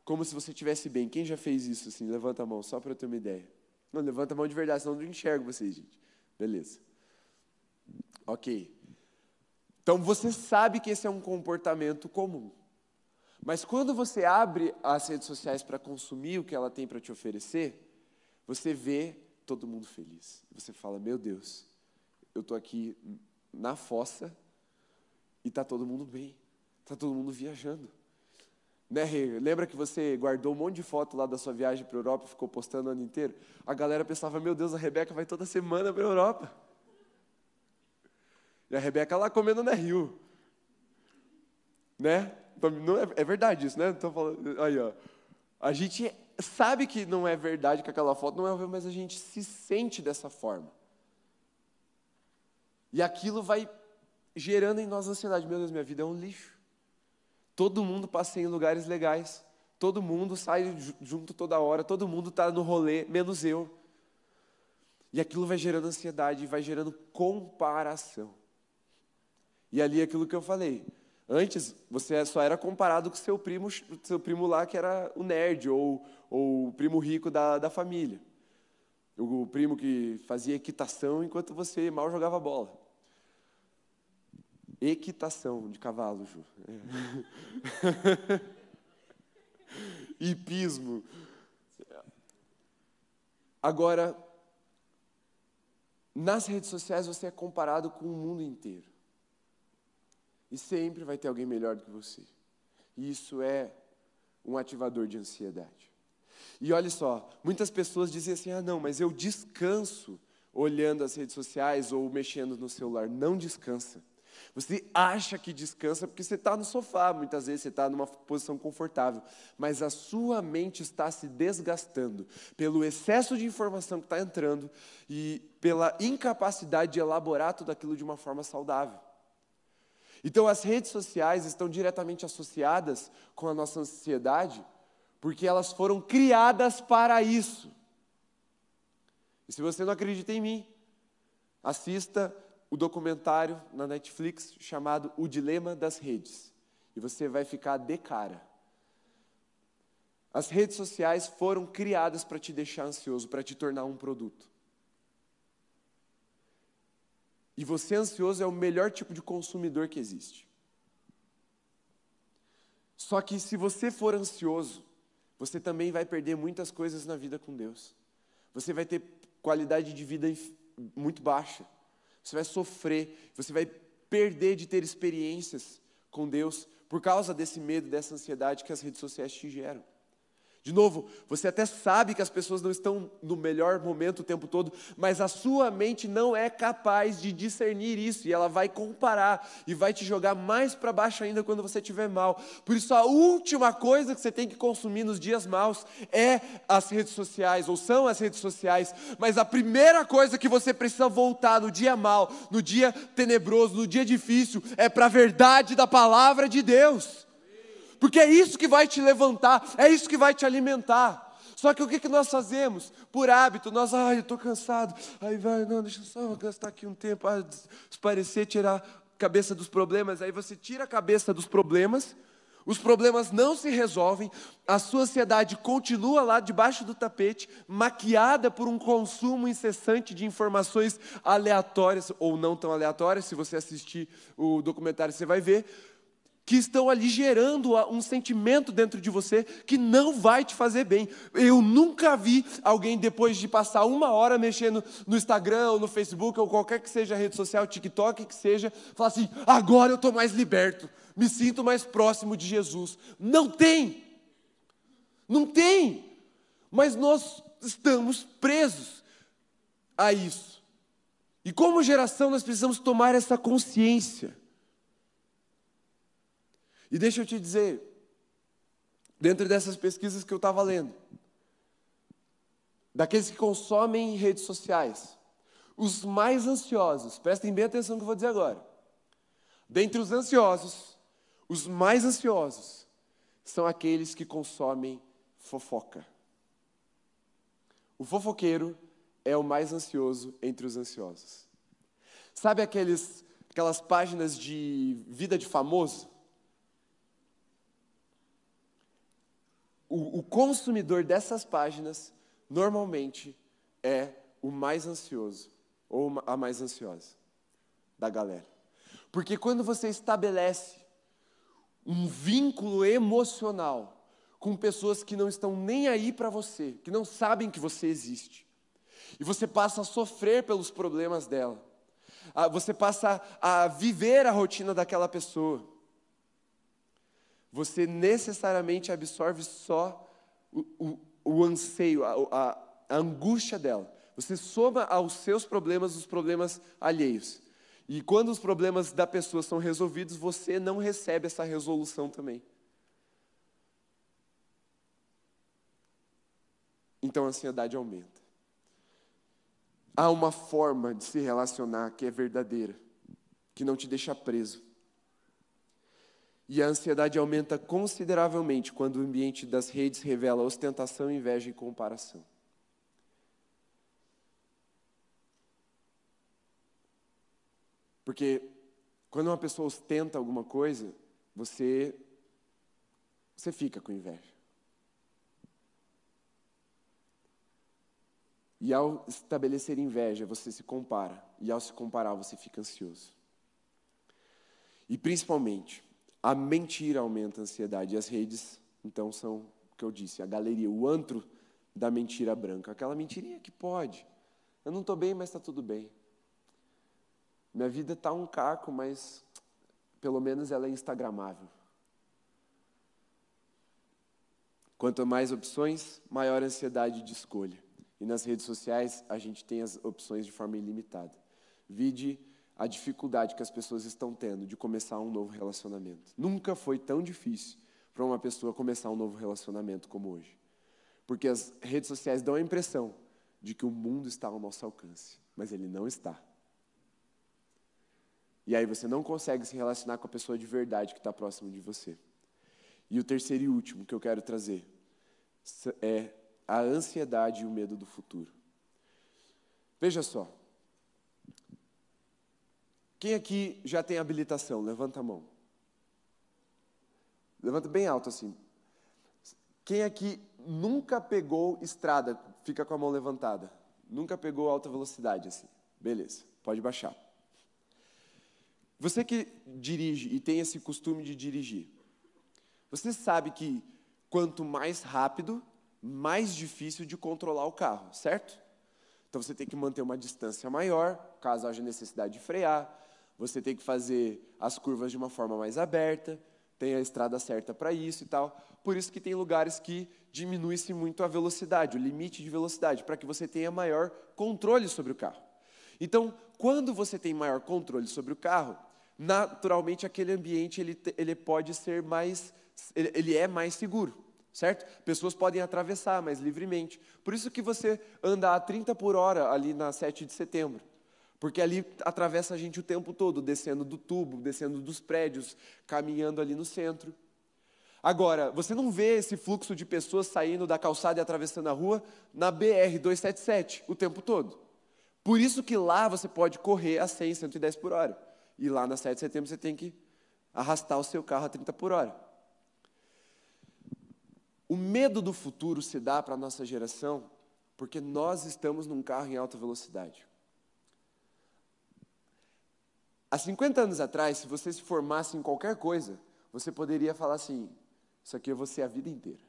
como se você estivesse bem. Quem já fez isso assim? Levanta a mão, só para eu ter uma ideia. Não, levanta a mão de verdade, senão eu não enxergo vocês, gente. Beleza. Ok. Então você sabe que esse é um comportamento comum. Mas quando você abre as redes sociais para consumir o que ela tem para te oferecer, você vê todo mundo feliz. Você fala: Meu Deus, eu estou aqui na fossa e está todo mundo bem, está todo mundo viajando. Né, Lembra que você guardou um monte de foto lá da sua viagem para a Europa e ficou postando o ano inteiro? A galera pensava: Meu Deus, a Rebeca vai toda semana para a Europa. E a Rebeca lá comendo na Rio. Né? Não é, é verdade isso, né? Tô falando, aí, ó. A gente sabe que não é verdade que aquela foto não é, mas a gente se sente dessa forma. E aquilo vai gerando em nós ansiedade. Meu Deus, minha vida é um lixo. Todo mundo passeia em lugares legais. Todo mundo sai junto toda hora. Todo mundo está no rolê, menos eu. E aquilo vai gerando ansiedade, vai gerando comparação. E ali aquilo que eu falei. Antes, você só era comparado com seu primo, seu primo lá que era o nerd, ou, ou o primo rico da, da família. O primo que fazia equitação enquanto você mal jogava bola. Equitação de cavalo, Ju. É. Hipismo. Agora, nas redes sociais você é comparado com o mundo inteiro. E sempre vai ter alguém melhor do que você. E isso é um ativador de ansiedade. E olha só, muitas pessoas dizem assim: ah, não, mas eu descanso olhando as redes sociais ou mexendo no celular. Não descansa. Você acha que descansa porque você está no sofá, muitas vezes você está numa posição confortável, mas a sua mente está se desgastando pelo excesso de informação que está entrando e pela incapacidade de elaborar tudo aquilo de uma forma saudável. Então, as redes sociais estão diretamente associadas com a nossa ansiedade, porque elas foram criadas para isso. E se você não acredita em mim, assista o documentário na Netflix chamado O Dilema das Redes. E você vai ficar de cara. As redes sociais foram criadas para te deixar ansioso, para te tornar um produto. E você ansioso é o melhor tipo de consumidor que existe. Só que se você for ansioso, você também vai perder muitas coisas na vida com Deus. Você vai ter qualidade de vida muito baixa você vai sofrer, você vai perder de ter experiências com Deus por causa desse medo, dessa ansiedade que as redes sociais te geram. De novo, você até sabe que as pessoas não estão no melhor momento o tempo todo, mas a sua mente não é capaz de discernir isso e ela vai comparar e vai te jogar mais para baixo ainda quando você estiver mal. Por isso, a última coisa que você tem que consumir nos dias maus é as redes sociais, ou são as redes sociais, mas a primeira coisa que você precisa voltar no dia mal, no dia tenebroso, no dia difícil, é para a verdade da palavra de Deus porque é isso que vai te levantar, é isso que vai te alimentar. Só que o que, que nós fazemos? Por hábito, nós, ai, eu estou cansado, aí vai, não, deixa eu só gastar aqui um tempo, ah, parecer tirar a cabeça dos problemas, aí você tira a cabeça dos problemas, os problemas não se resolvem, a sua ansiedade continua lá debaixo do tapete, maquiada por um consumo incessante de informações aleatórias, ou não tão aleatórias, se você assistir o documentário você vai ver, que estão ali gerando um sentimento dentro de você que não vai te fazer bem. Eu nunca vi alguém, depois de passar uma hora mexendo no Instagram ou no Facebook ou qualquer que seja a rede social, TikTok que seja, falar assim: agora eu estou mais liberto, me sinto mais próximo de Jesus. Não tem! Não tem! Mas nós estamos presos a isso. E como geração, nós precisamos tomar essa consciência e deixa eu te dizer, dentro dessas pesquisas que eu estava lendo, daqueles que consomem redes sociais, os mais ansiosos, prestem bem atenção no que eu vou dizer agora. Dentre os ansiosos, os mais ansiosos são aqueles que consomem fofoca. O fofoqueiro é o mais ansioso entre os ansiosos. Sabe aqueles, aquelas páginas de vida de famoso? O, o consumidor dessas páginas normalmente é o mais ansioso ou a mais ansiosa da galera. Porque quando você estabelece um vínculo emocional com pessoas que não estão nem aí para você, que não sabem que você existe, e você passa a sofrer pelos problemas dela, você passa a viver a rotina daquela pessoa, você necessariamente absorve só o, o, o anseio, a, a, a angústia dela. Você soma aos seus problemas os problemas alheios. E quando os problemas da pessoa são resolvidos, você não recebe essa resolução também. Então a ansiedade aumenta. há uma forma de se relacionar que é verdadeira, que não te deixa preso. E a ansiedade aumenta consideravelmente quando o ambiente das redes revela ostentação, inveja e comparação. Porque quando uma pessoa ostenta alguma coisa, você você fica com inveja. E ao estabelecer inveja, você se compara. E ao se comparar, você fica ansioso. E principalmente, a mentira aumenta a ansiedade. E as redes, então, são o que eu disse, a galeria, o antro da mentira branca. Aquela mentirinha que pode. Eu não estou bem, mas está tudo bem. Minha vida está um caco, mas pelo menos ela é instagramável. Quanto mais opções, maior ansiedade de escolha. E nas redes sociais, a gente tem as opções de forma ilimitada. Vide a dificuldade que as pessoas estão tendo de começar um novo relacionamento. Nunca foi tão difícil para uma pessoa começar um novo relacionamento como hoje. Porque as redes sociais dão a impressão de que o mundo está ao nosso alcance, mas ele não está. E aí você não consegue se relacionar com a pessoa de verdade que está próximo de você. E o terceiro e último que eu quero trazer é a ansiedade e o medo do futuro. Veja só. Quem aqui já tem habilitação? Levanta a mão. Levanta bem alto assim. Quem aqui nunca pegou estrada? Fica com a mão levantada. Nunca pegou alta velocidade assim. Beleza, pode baixar. Você que dirige e tem esse costume de dirigir, você sabe que quanto mais rápido, mais difícil de controlar o carro, certo? Então você tem que manter uma distância maior, caso haja necessidade de frear. Você tem que fazer as curvas de uma forma mais aberta, tem a estrada certa para isso e tal. Por isso que tem lugares que diminui-se muito a velocidade, o limite de velocidade, para que você tenha maior controle sobre o carro. Então, quando você tem maior controle sobre o carro, naturalmente aquele ambiente ele, ele pode ser mais, ele, ele é mais seguro, certo? Pessoas podem atravessar mais livremente. Por isso que você anda a 30 por hora ali na 7 de setembro. Porque ali atravessa a gente o tempo todo, descendo do tubo, descendo dos prédios, caminhando ali no centro. Agora, você não vê esse fluxo de pessoas saindo da calçada e atravessando a rua na BR 277 o tempo todo. Por isso que lá você pode correr a 100, 110 por hora. E lá na 7 de setembro você tem que arrastar o seu carro a 30 por hora. O medo do futuro se dá para a nossa geração porque nós estamos num carro em alta velocidade. Há 50 anos atrás, se você se formasse em qualquer coisa, você poderia falar assim: Isso aqui eu vou ser a vida inteira.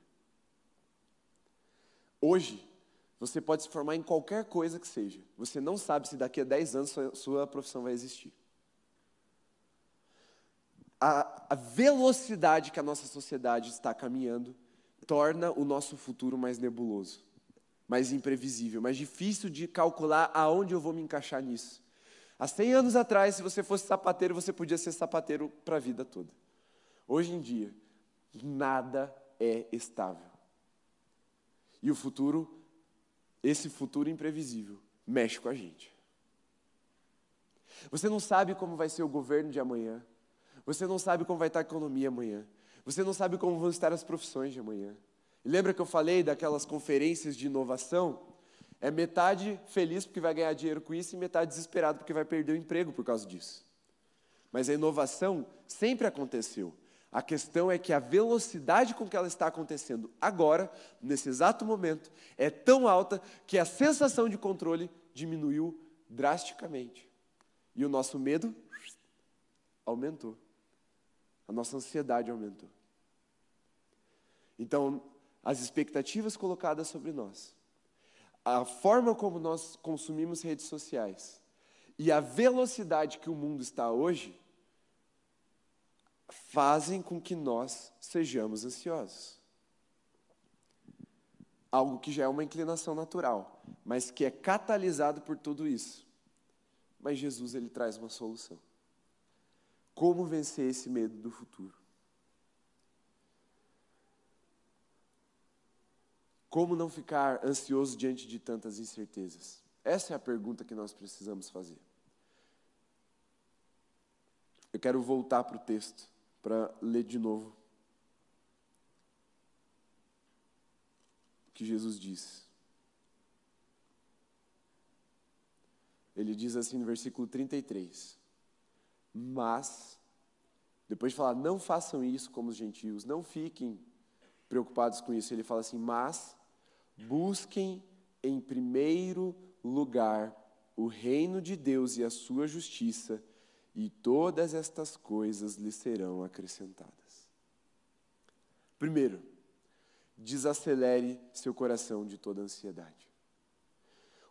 Hoje, você pode se formar em qualquer coisa que seja. Você não sabe se daqui a 10 anos sua, sua profissão vai existir a, a velocidade que a nossa sociedade está caminhando torna o nosso futuro mais nebuloso, mais imprevisível, mais difícil de calcular aonde eu vou me encaixar nisso. Há 100 anos atrás, se você fosse sapateiro, você podia ser sapateiro para a vida toda. Hoje em dia, nada é estável. E o futuro, esse futuro imprevisível, mexe com a gente. Você não sabe como vai ser o governo de amanhã. Você não sabe como vai estar a economia amanhã. Você não sabe como vão estar as profissões de amanhã. Lembra que eu falei daquelas conferências de inovação? É metade feliz porque vai ganhar dinheiro com isso e metade desesperado porque vai perder o emprego por causa disso. Mas a inovação sempre aconteceu. A questão é que a velocidade com que ela está acontecendo agora, nesse exato momento, é tão alta que a sensação de controle diminuiu drasticamente. E o nosso medo aumentou a nossa ansiedade aumentou. Então, as expectativas colocadas sobre nós, a forma como nós consumimos redes sociais e a velocidade que o mundo está hoje fazem com que nós sejamos ansiosos. Algo que já é uma inclinação natural, mas que é catalisado por tudo isso. Mas Jesus ele traz uma solução. Como vencer esse medo do futuro? Como não ficar ansioso diante de tantas incertezas? Essa é a pergunta que nós precisamos fazer. Eu quero voltar para o texto, para ler de novo o que Jesus disse. Ele diz assim no versículo 33: Mas, depois de falar, não façam isso como os gentios, não fiquem preocupados com isso, ele fala assim: Mas busquem em primeiro lugar o reino de Deus e a sua justiça, e todas estas coisas lhe serão acrescentadas. Primeiro, desacelere seu coração de toda ansiedade.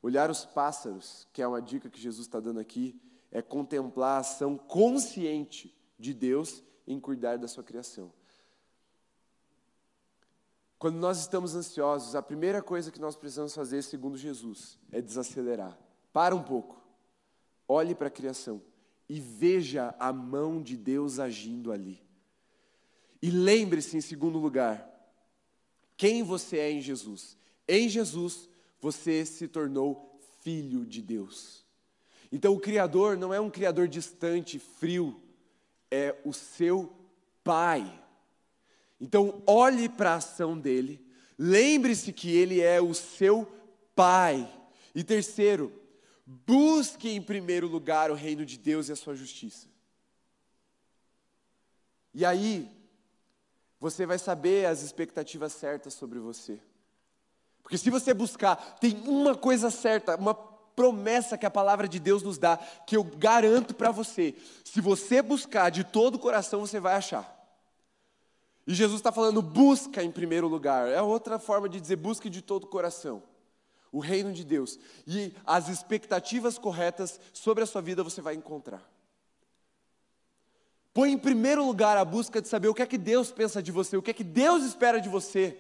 Olhar os pássaros, que é uma dica que Jesus está dando aqui, é contemplar a ação consciente de Deus em cuidar da sua criação. Quando nós estamos ansiosos, a primeira coisa que nós precisamos fazer, segundo Jesus, é desacelerar. Para um pouco. Olhe para a criação e veja a mão de Deus agindo ali. E lembre-se, em segundo lugar, quem você é em Jesus. Em Jesus, você se tornou filho de Deus. Então, o Criador não é um Criador distante, frio, é o seu Pai. Então, olhe para a ação dele, lembre-se que ele é o seu Pai. E terceiro, busque em primeiro lugar o reino de Deus e a sua justiça. E aí, você vai saber as expectativas certas sobre você. Porque se você buscar, tem uma coisa certa, uma promessa que a palavra de Deus nos dá, que eu garanto para você: se você buscar de todo o coração, você vai achar. E Jesus está falando, busca em primeiro lugar. É outra forma de dizer, busque de todo o coração. O reino de Deus. E as expectativas corretas sobre a sua vida você vai encontrar. Põe em primeiro lugar a busca de saber o que é que Deus pensa de você, o que é que Deus espera de você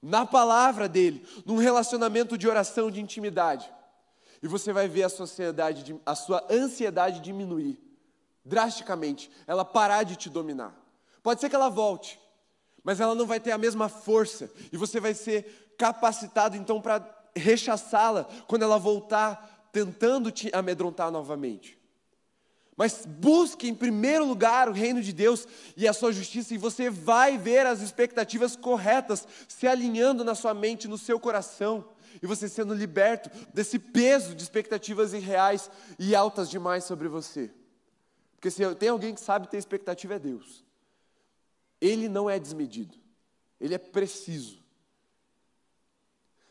na palavra dele, num relacionamento de oração, de intimidade. E você vai ver a sua ansiedade, a sua ansiedade diminuir drasticamente, ela parar de te dominar. Pode ser que ela volte, mas ela não vai ter a mesma força e você vai ser capacitado então para rechaçá-la quando ela voltar tentando te amedrontar novamente. Mas busque em primeiro lugar o reino de Deus e a sua justiça, e você vai ver as expectativas corretas se alinhando na sua mente, no seu coração, e você sendo liberto desse peso de expectativas irreais e altas demais sobre você. Porque se tem alguém que sabe ter expectativa é Deus. Ele não é desmedido, ele é preciso.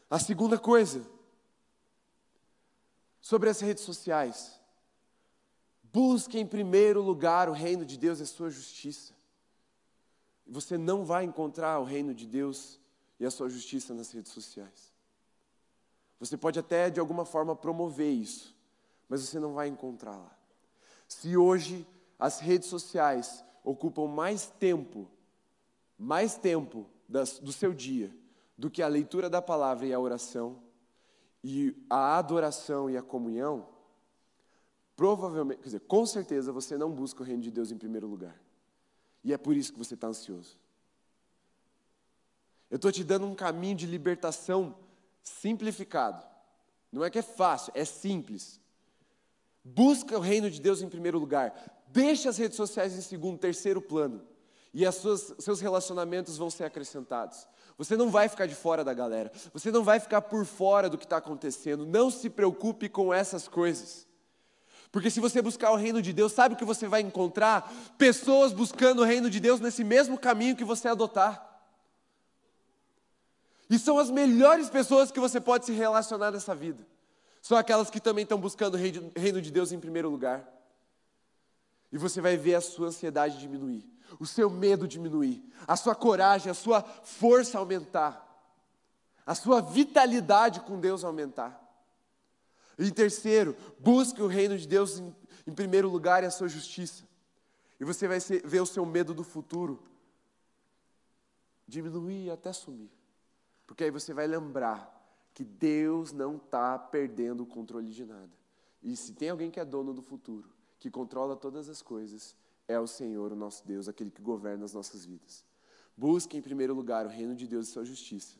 A segunda coisa, sobre as redes sociais. Busque em primeiro lugar o reino de Deus e a sua justiça. Você não vai encontrar o reino de Deus e a sua justiça nas redes sociais. Você pode até de alguma forma promover isso, mas você não vai encontrar lá. Se hoje as redes sociais ocupam mais tempo, mais tempo do seu dia do que a leitura da palavra e a oração, e a adoração e a comunhão, provavelmente, quer dizer, com certeza você não busca o reino de Deus em primeiro lugar. E é por isso que você está ansioso. Eu estou te dando um caminho de libertação simplificado. Não é que é fácil, é simples. Busca o reino de Deus em primeiro lugar. Deixa as redes sociais em segundo, terceiro plano. E as suas, seus relacionamentos vão ser acrescentados. Você não vai ficar de fora da galera. Você não vai ficar por fora do que está acontecendo. Não se preocupe com essas coisas. Porque se você buscar o reino de Deus, sabe o que você vai encontrar? Pessoas buscando o reino de Deus nesse mesmo caminho que você adotar. E são as melhores pessoas que você pode se relacionar nessa vida. São aquelas que também estão buscando o reino de Deus em primeiro lugar. E você vai ver a sua ansiedade diminuir, o seu medo diminuir, a sua coragem, a sua força aumentar, a sua vitalidade com Deus aumentar. Em terceiro, busque o reino de Deus em, em primeiro lugar e a sua justiça. E você vai ser, ver o seu medo do futuro diminuir até sumir. Porque aí você vai lembrar que Deus não está perdendo o controle de nada. E se tem alguém que é dono do futuro, que controla todas as coisas, é o Senhor, o nosso Deus, aquele que governa as nossas vidas. Busque em primeiro lugar o reino de Deus e sua justiça.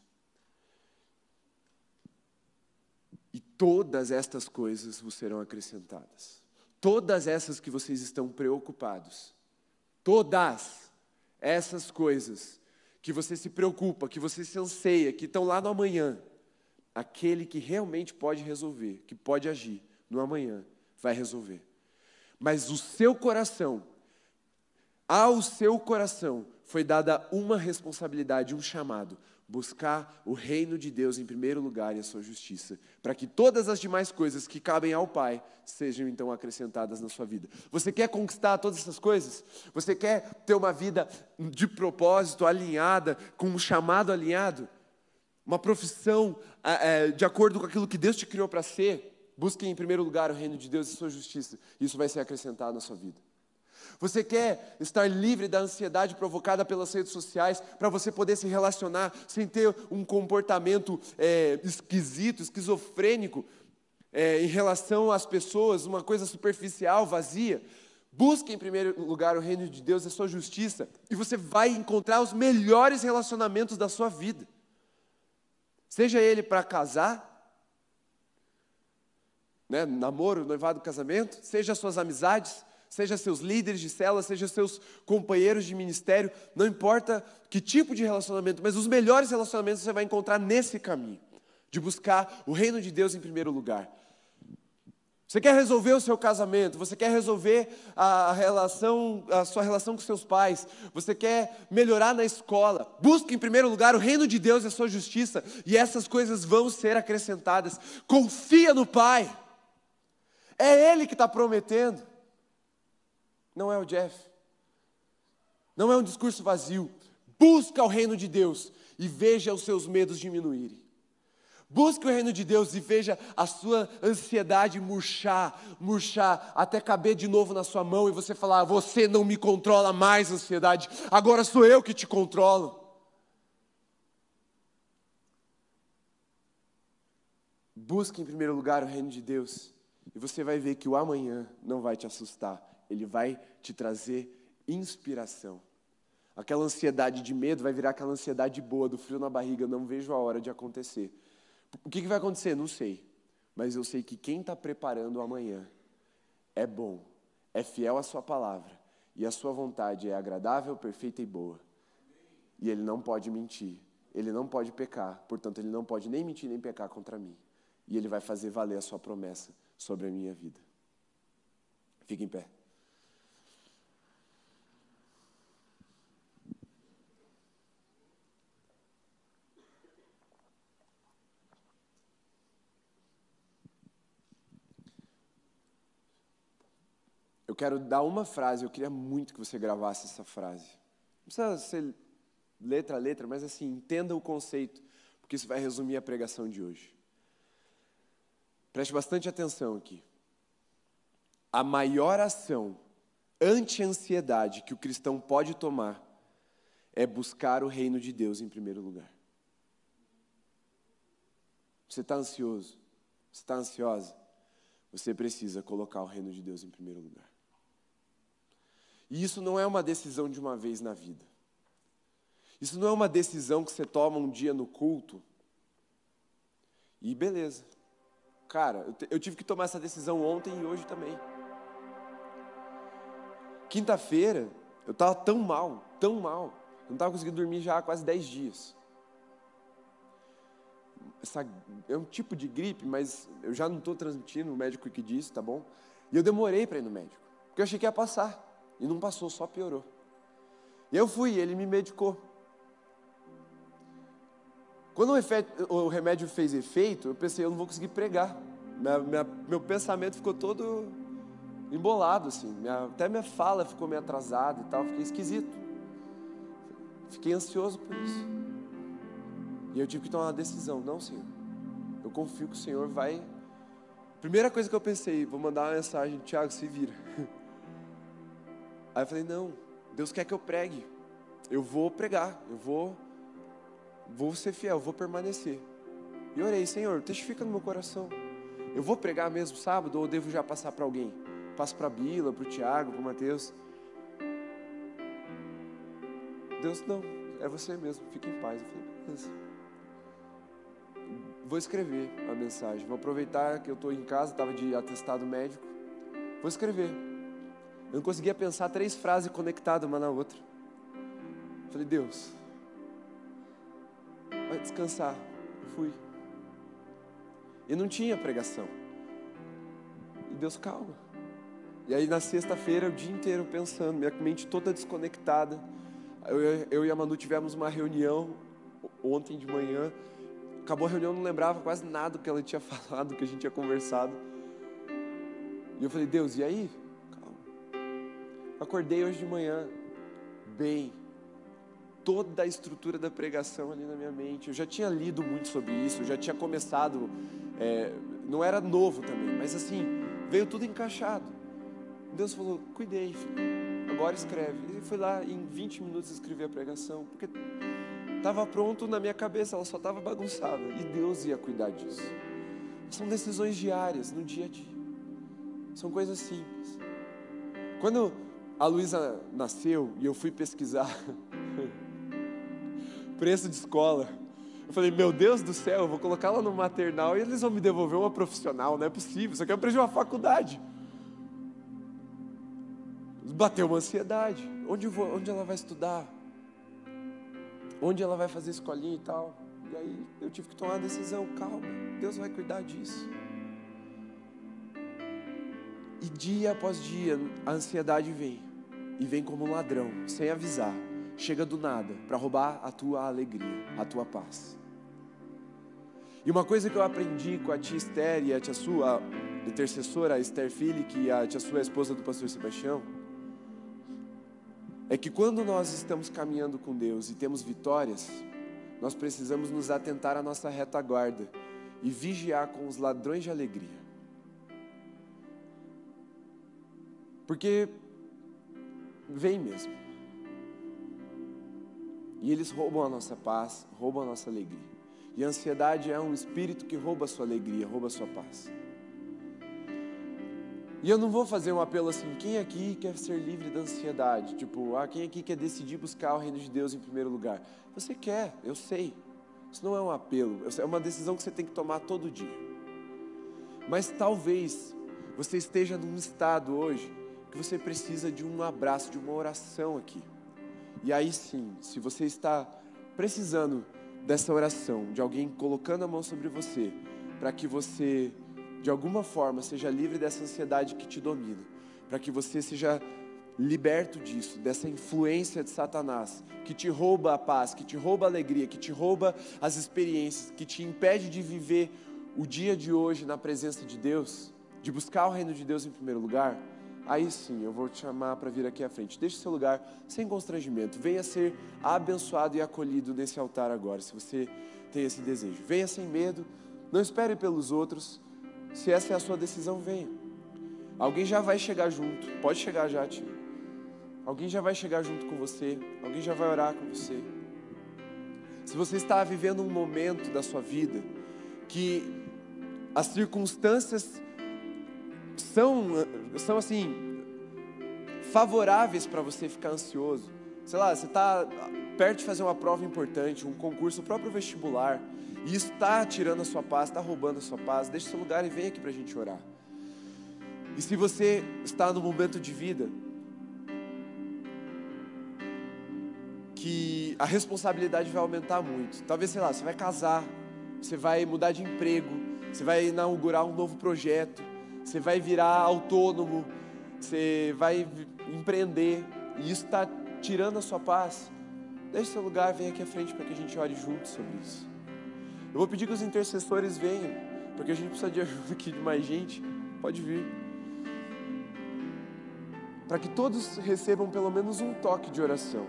E todas estas coisas vos serão acrescentadas. Todas essas que vocês estão preocupados, todas essas coisas que você se preocupa, que você se anseia, que estão lá no amanhã, aquele que realmente pode resolver, que pode agir no amanhã, vai resolver. Mas o seu coração, ao seu coração, foi dada uma responsabilidade, um chamado: buscar o reino de Deus em primeiro lugar e a sua justiça, para que todas as demais coisas que cabem ao Pai sejam então acrescentadas na sua vida. Você quer conquistar todas essas coisas? Você quer ter uma vida de propósito alinhada, com um chamado alinhado? Uma profissão é, de acordo com aquilo que Deus te criou para ser? Busque em primeiro lugar o reino de Deus e a sua justiça. Isso vai ser acrescentado na sua vida. Você quer estar livre da ansiedade provocada pelas redes sociais para você poder se relacionar sem ter um comportamento é, esquisito, esquizofrênico é, em relação às pessoas, uma coisa superficial, vazia. Busque em primeiro lugar o reino de Deus e a sua justiça, e você vai encontrar os melhores relacionamentos da sua vida. Seja ele para casar, né, namoro, noivado, casamento, seja as suas amizades, seja seus líderes de célula, seja seus companheiros de ministério, não importa que tipo de relacionamento, mas os melhores relacionamentos você vai encontrar nesse caminho, de buscar o reino de Deus em primeiro lugar. Você quer resolver o seu casamento, você quer resolver a relação, a sua relação com seus pais, você quer melhorar na escola. Busque em primeiro lugar o reino de Deus e a sua justiça, e essas coisas vão ser acrescentadas. Confia no Pai. É Ele que está prometendo não é o Jeff. Não é um discurso vazio. Busca o reino de Deus e veja os seus medos diminuírem. Busque o reino de Deus e veja a sua ansiedade murchar, murchar, até caber de novo na sua mão e você falar: Você não me controla mais, ansiedade, agora sou eu que te controlo. Busque em primeiro lugar o reino de Deus e você vai ver que o amanhã não vai te assustar, ele vai te trazer inspiração. Aquela ansiedade de medo vai virar aquela ansiedade boa, do frio na barriga, não vejo a hora de acontecer. O que, vai acontecer? Não sei. Mas eu sei que quem está preparando o amanhã é bom, é fiel à sua palavra, e a sua vontade é agradável, perfeita e boa. E ele não pode mentir, ele não pode pecar, portanto, ele não pode nem mentir nem pecar contra mim. E ele vai fazer valer a sua promessa sobre a minha vida. Fique em pé. Quero dar uma frase, eu queria muito que você gravasse essa frase. Não precisa ser letra a letra, mas assim, entenda o conceito, porque isso vai resumir a pregação de hoje. Preste bastante atenção aqui. A maior ação anti-ansiedade que o cristão pode tomar é buscar o reino de Deus em primeiro lugar. Você está ansioso? Você está ansiosa? Você precisa colocar o reino de Deus em primeiro lugar. E isso não é uma decisão de uma vez na vida. Isso não é uma decisão que você toma um dia no culto e beleza. Cara, eu, tive que tomar essa decisão ontem e hoje também. Quinta-feira, eu estava tão mal, tão mal. Eu não estava conseguindo dormir já há quase 10 dias. Essa, é um tipo de gripe, mas eu já não estou transmitindo, o médico que disse, tá bom? E eu demorei para ir no médico, porque eu achei que ia passar. E não passou, só piorou. Eu fui, ele me medicou. Quando o remédio fez efeito, eu pensei, eu não vou conseguir pregar. Minha, minha, meu pensamento ficou todo embolado, assim. Minha, até minha fala ficou meio atrasada e tal, fiquei esquisito. Fiquei ansioso por isso. E eu tive que tomar uma decisão. Não, Senhor. Eu confio que o Senhor vai. Primeira coisa que eu pensei, vou mandar uma mensagem, Tiago, se vira. Aí eu falei: não, Deus quer que eu pregue. Eu vou pregar, eu vou, vou ser fiel, vou permanecer. E orei: Senhor, testifica no meu coração. Eu vou pregar mesmo sábado ou devo já passar para alguém? Passo para Bila, para o Tiago, para o Mateus. Deus, não, é você mesmo, fique em paz. Eu falei, beleza. vou escrever a mensagem. Vou aproveitar que eu estou em casa, estava de atestado médico. Vou escrever. Eu não conseguia pensar três frases conectadas uma na outra. Falei, Deus, vai descansar. Eu fui. E não tinha pregação. E Deus, calma. E aí na sexta-feira, o dia inteiro pensando, minha mente toda desconectada. Eu, eu e a Manu tivemos uma reunião ontem de manhã. Acabou a reunião, não lembrava quase nada do que ela tinha falado, do que a gente tinha conversado. E eu falei, Deus, e aí? Acordei hoje de manhã, bem. Toda a estrutura da pregação ali na minha mente. Eu já tinha lido muito sobre isso, eu já tinha começado. É, não era novo também, mas assim, veio tudo encaixado. Deus falou: cuidei, filho. Agora escreve. E foi lá, em 20 minutos, escrevi a pregação, porque estava pronto na minha cabeça, ela só estava bagunçada. E Deus ia cuidar disso. São decisões diárias, no dia a dia. São coisas simples. Quando a Luísa nasceu e eu fui pesquisar preço de escola, eu falei, meu Deus do céu, eu vou colocá-la no maternal e eles vão me devolver uma profissional, não é possível, só quero aprender uma faculdade. Bateu uma ansiedade. Onde, vou, onde ela vai estudar? Onde ela vai fazer escolinha e tal? E aí eu tive que tomar uma decisão, calma, Deus vai cuidar disso. E dia após dia a ansiedade vem, e vem como um ladrão, sem avisar, chega do nada para roubar a tua alegria, a tua paz. E uma coisa que eu aprendi com a tia Esther e a tia sua, a intercessora, a Esther Philip, e a tia sua, a esposa do pastor Sebastião, é que quando nós estamos caminhando com Deus e temos vitórias, nós precisamos nos atentar à nossa retaguarda e vigiar com os ladrões de alegria. Porque vem mesmo. E eles roubam a nossa paz, roubam a nossa alegria. E a ansiedade é um espírito que rouba a sua alegria, rouba a sua paz. E eu não vou fazer um apelo assim, quem aqui quer ser livre da ansiedade? Tipo, ah, quem aqui quer decidir buscar o reino de Deus em primeiro lugar? Você quer, eu sei. Isso não é um apelo, é uma decisão que você tem que tomar todo dia. Mas talvez você esteja num estado hoje que você precisa de um abraço, de uma oração aqui. E aí sim, se você está precisando dessa oração, de alguém colocando a mão sobre você, para que você de alguma forma, seja livre dessa ansiedade que te domina, para que você seja liberto disso, dessa influência de Satanás, que te rouba a paz, que te rouba a alegria, que te rouba as experiências, que te impede de viver o dia de hoje na presença de Deus, de buscar o reino de Deus em primeiro lugar. Aí sim, eu vou te chamar para vir aqui à frente. Deixe seu lugar sem constrangimento. Venha ser abençoado e acolhido nesse altar agora, se você tem esse desejo. Venha sem medo, não espere pelos outros. Se essa é a sua decisão, venha. Alguém já vai chegar junto. Pode chegar já, tio. Alguém já vai chegar junto com você. Alguém já vai orar com você. Se você está vivendo um momento da sua vida que as circunstâncias são, são assim, favoráveis para você ficar ansioso. Sei lá, você está perto de fazer uma prova importante, um concurso, o próprio vestibular e isso está tirando a sua paz, está roubando a sua paz, deixe seu lugar e vem aqui para a gente orar. E se você está no momento de vida que a responsabilidade vai aumentar muito, talvez, sei lá, você vai casar, você vai mudar de emprego, você vai inaugurar um novo projeto, você vai virar autônomo, você vai empreender, e isso está tirando a sua paz. Deixe seu lugar, vem aqui à frente para que a gente ore juntos sobre isso. Eu vou pedir que os intercessores venham, porque a gente precisa de ajuda aqui de mais gente. Pode vir. Para que todos recebam pelo menos um toque de oração.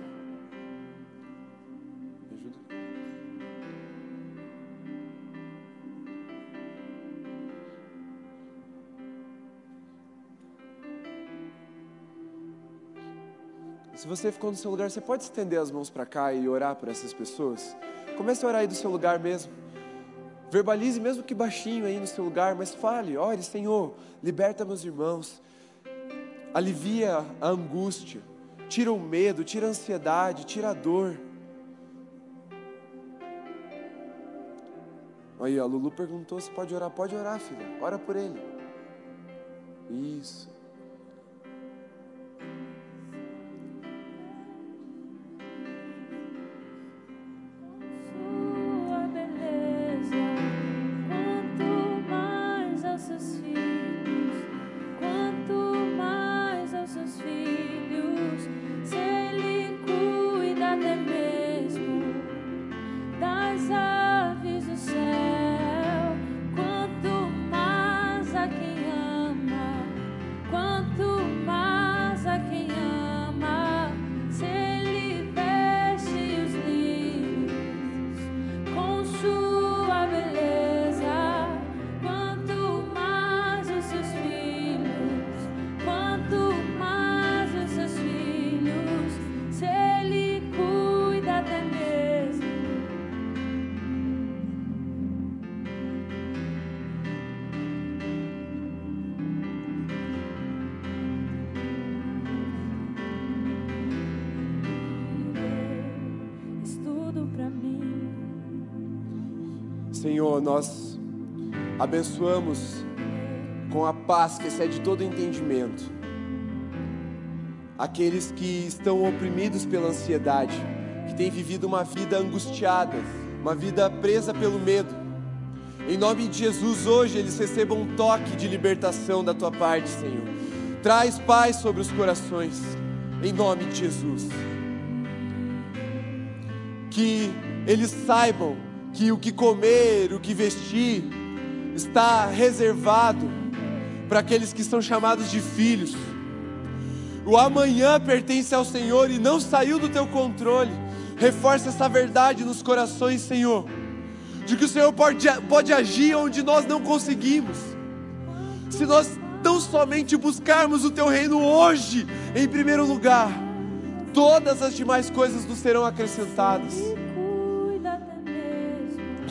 Se você ficou no seu lugar, você pode estender as mãos para cá e orar por essas pessoas? Comece a orar aí do seu lugar mesmo. Verbalize mesmo que baixinho aí no seu lugar, mas fale, ore, Senhor, liberta meus irmãos. Alivia a angústia, tira o medo, tira a ansiedade, tira a dor. Aí, a Lulu perguntou se pode orar. Pode orar, filha. Ora por ele. Isso. Senhor, nós abençoamos com a paz que excede todo entendimento aqueles que estão oprimidos pela ansiedade, que têm vivido uma vida angustiada, uma vida presa pelo medo. Em nome de Jesus, hoje eles recebam um toque de libertação da tua parte, Senhor. Traz paz sobre os corações, em nome de Jesus. Que eles saibam que o que comer, o que vestir, está reservado para aqueles que são chamados de filhos. O amanhã pertence ao Senhor e não saiu do teu controle. Reforça essa verdade nos corações, Senhor, de que o Senhor pode, pode agir onde nós não conseguimos. Se nós tão somente buscarmos o teu reino hoje, em primeiro lugar, todas as demais coisas nos serão acrescentadas.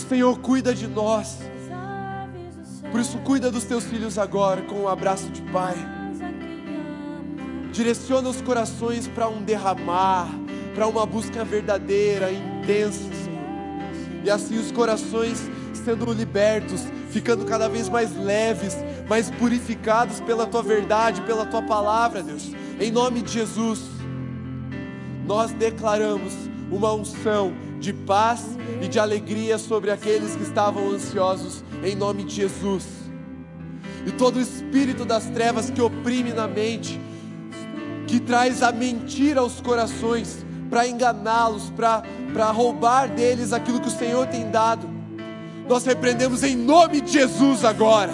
Senhor, cuida de nós. Por isso, cuida dos teus filhos agora com um abraço de Pai. Direciona os corações para um derramar, para uma busca verdadeira, intensa, Senhor. E assim os corações sendo libertos, ficando cada vez mais leves, mais purificados pela tua verdade, pela tua palavra, Deus. Em nome de Jesus, nós declaramos uma unção de paz e de alegria sobre aqueles que estavam ansiosos, em nome de Jesus. E todo o espírito das trevas que oprime na mente, que traz a mentira aos corações, para enganá-los, para roubar deles aquilo que o Senhor tem dado, nós repreendemos em nome de Jesus agora,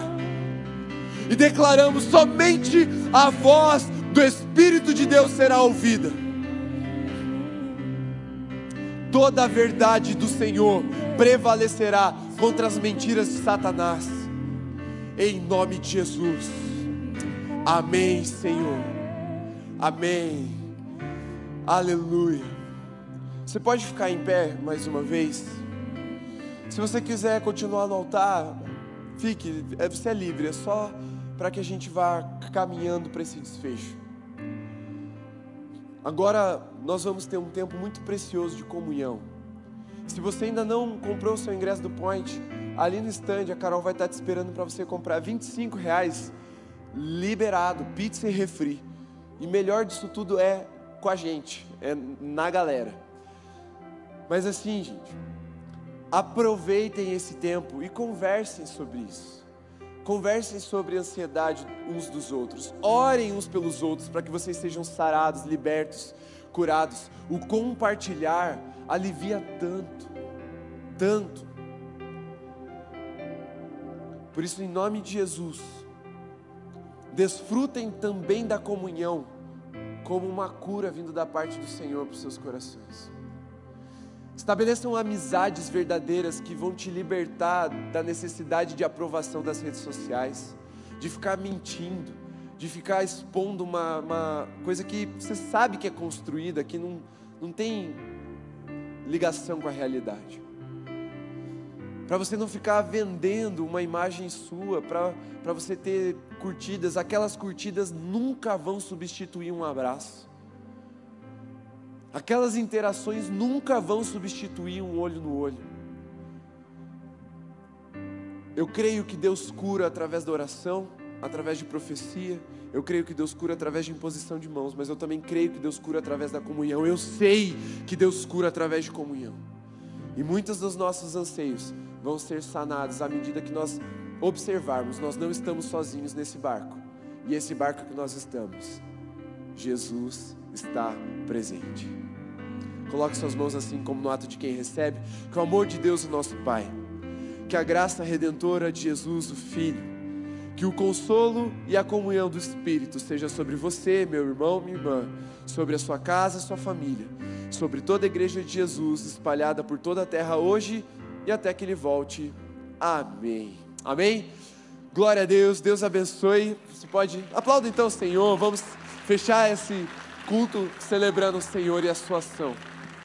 e declaramos: somente a voz do Espírito de Deus será ouvida toda a verdade do Senhor prevalecerá contra as mentiras de Satanás. Em nome de Jesus. Amém, Senhor. Amém. Aleluia. Você pode ficar em pé mais uma vez? Se você quiser continuar no altar, fique, é, você é livre, é só para que a gente vá caminhando para esse desfecho. Agora nós vamos ter um tempo muito precioso de comunhão. Se você ainda não comprou o seu ingresso do Point, ali no stand a Carol vai estar te esperando para você comprar 25 reais liberado, pizza e refri. E melhor disso tudo é com a gente, é na galera. Mas assim, gente, aproveitem esse tempo e conversem sobre isso. Conversem sobre a ansiedade uns dos outros. Orem uns pelos outros para que vocês sejam sarados, libertos, curados. O compartilhar alivia tanto, tanto. Por isso, em nome de Jesus, desfrutem também da comunhão como uma cura vindo da parte do Senhor para os seus corações. Estabeleçam amizades verdadeiras que vão te libertar da necessidade de aprovação das redes sociais, de ficar mentindo, de ficar expondo uma, uma coisa que você sabe que é construída, que não, não tem ligação com a realidade. Para você não ficar vendendo uma imagem sua, para você ter curtidas, aquelas curtidas nunca vão substituir um abraço. Aquelas interações nunca vão substituir um olho no olho. Eu creio que Deus cura através da oração, através de profecia. Eu creio que Deus cura através de imposição de mãos, mas eu também creio que Deus cura através da comunhão. Eu sei que Deus cura através de comunhão. E muitos dos nossos anseios vão ser sanados à medida que nós observarmos, nós não estamos sozinhos nesse barco. E esse barco que nós estamos, Jesus está presente. Coloque suas mãos assim, como no ato de quem recebe, que o amor de Deus, o nosso Pai, que a graça redentora de Jesus, o Filho, que o consolo e a comunhão do Espírito seja sobre você, meu irmão, minha irmã, sobre a sua casa, sua família, sobre toda a igreja de Jesus espalhada por toda a terra hoje e até que Ele volte. Amém. Amém? Glória a Deus, Deus abençoe. Você pode aplaudir então o Senhor. Vamos fechar esse culto celebrando o Senhor e a sua ação.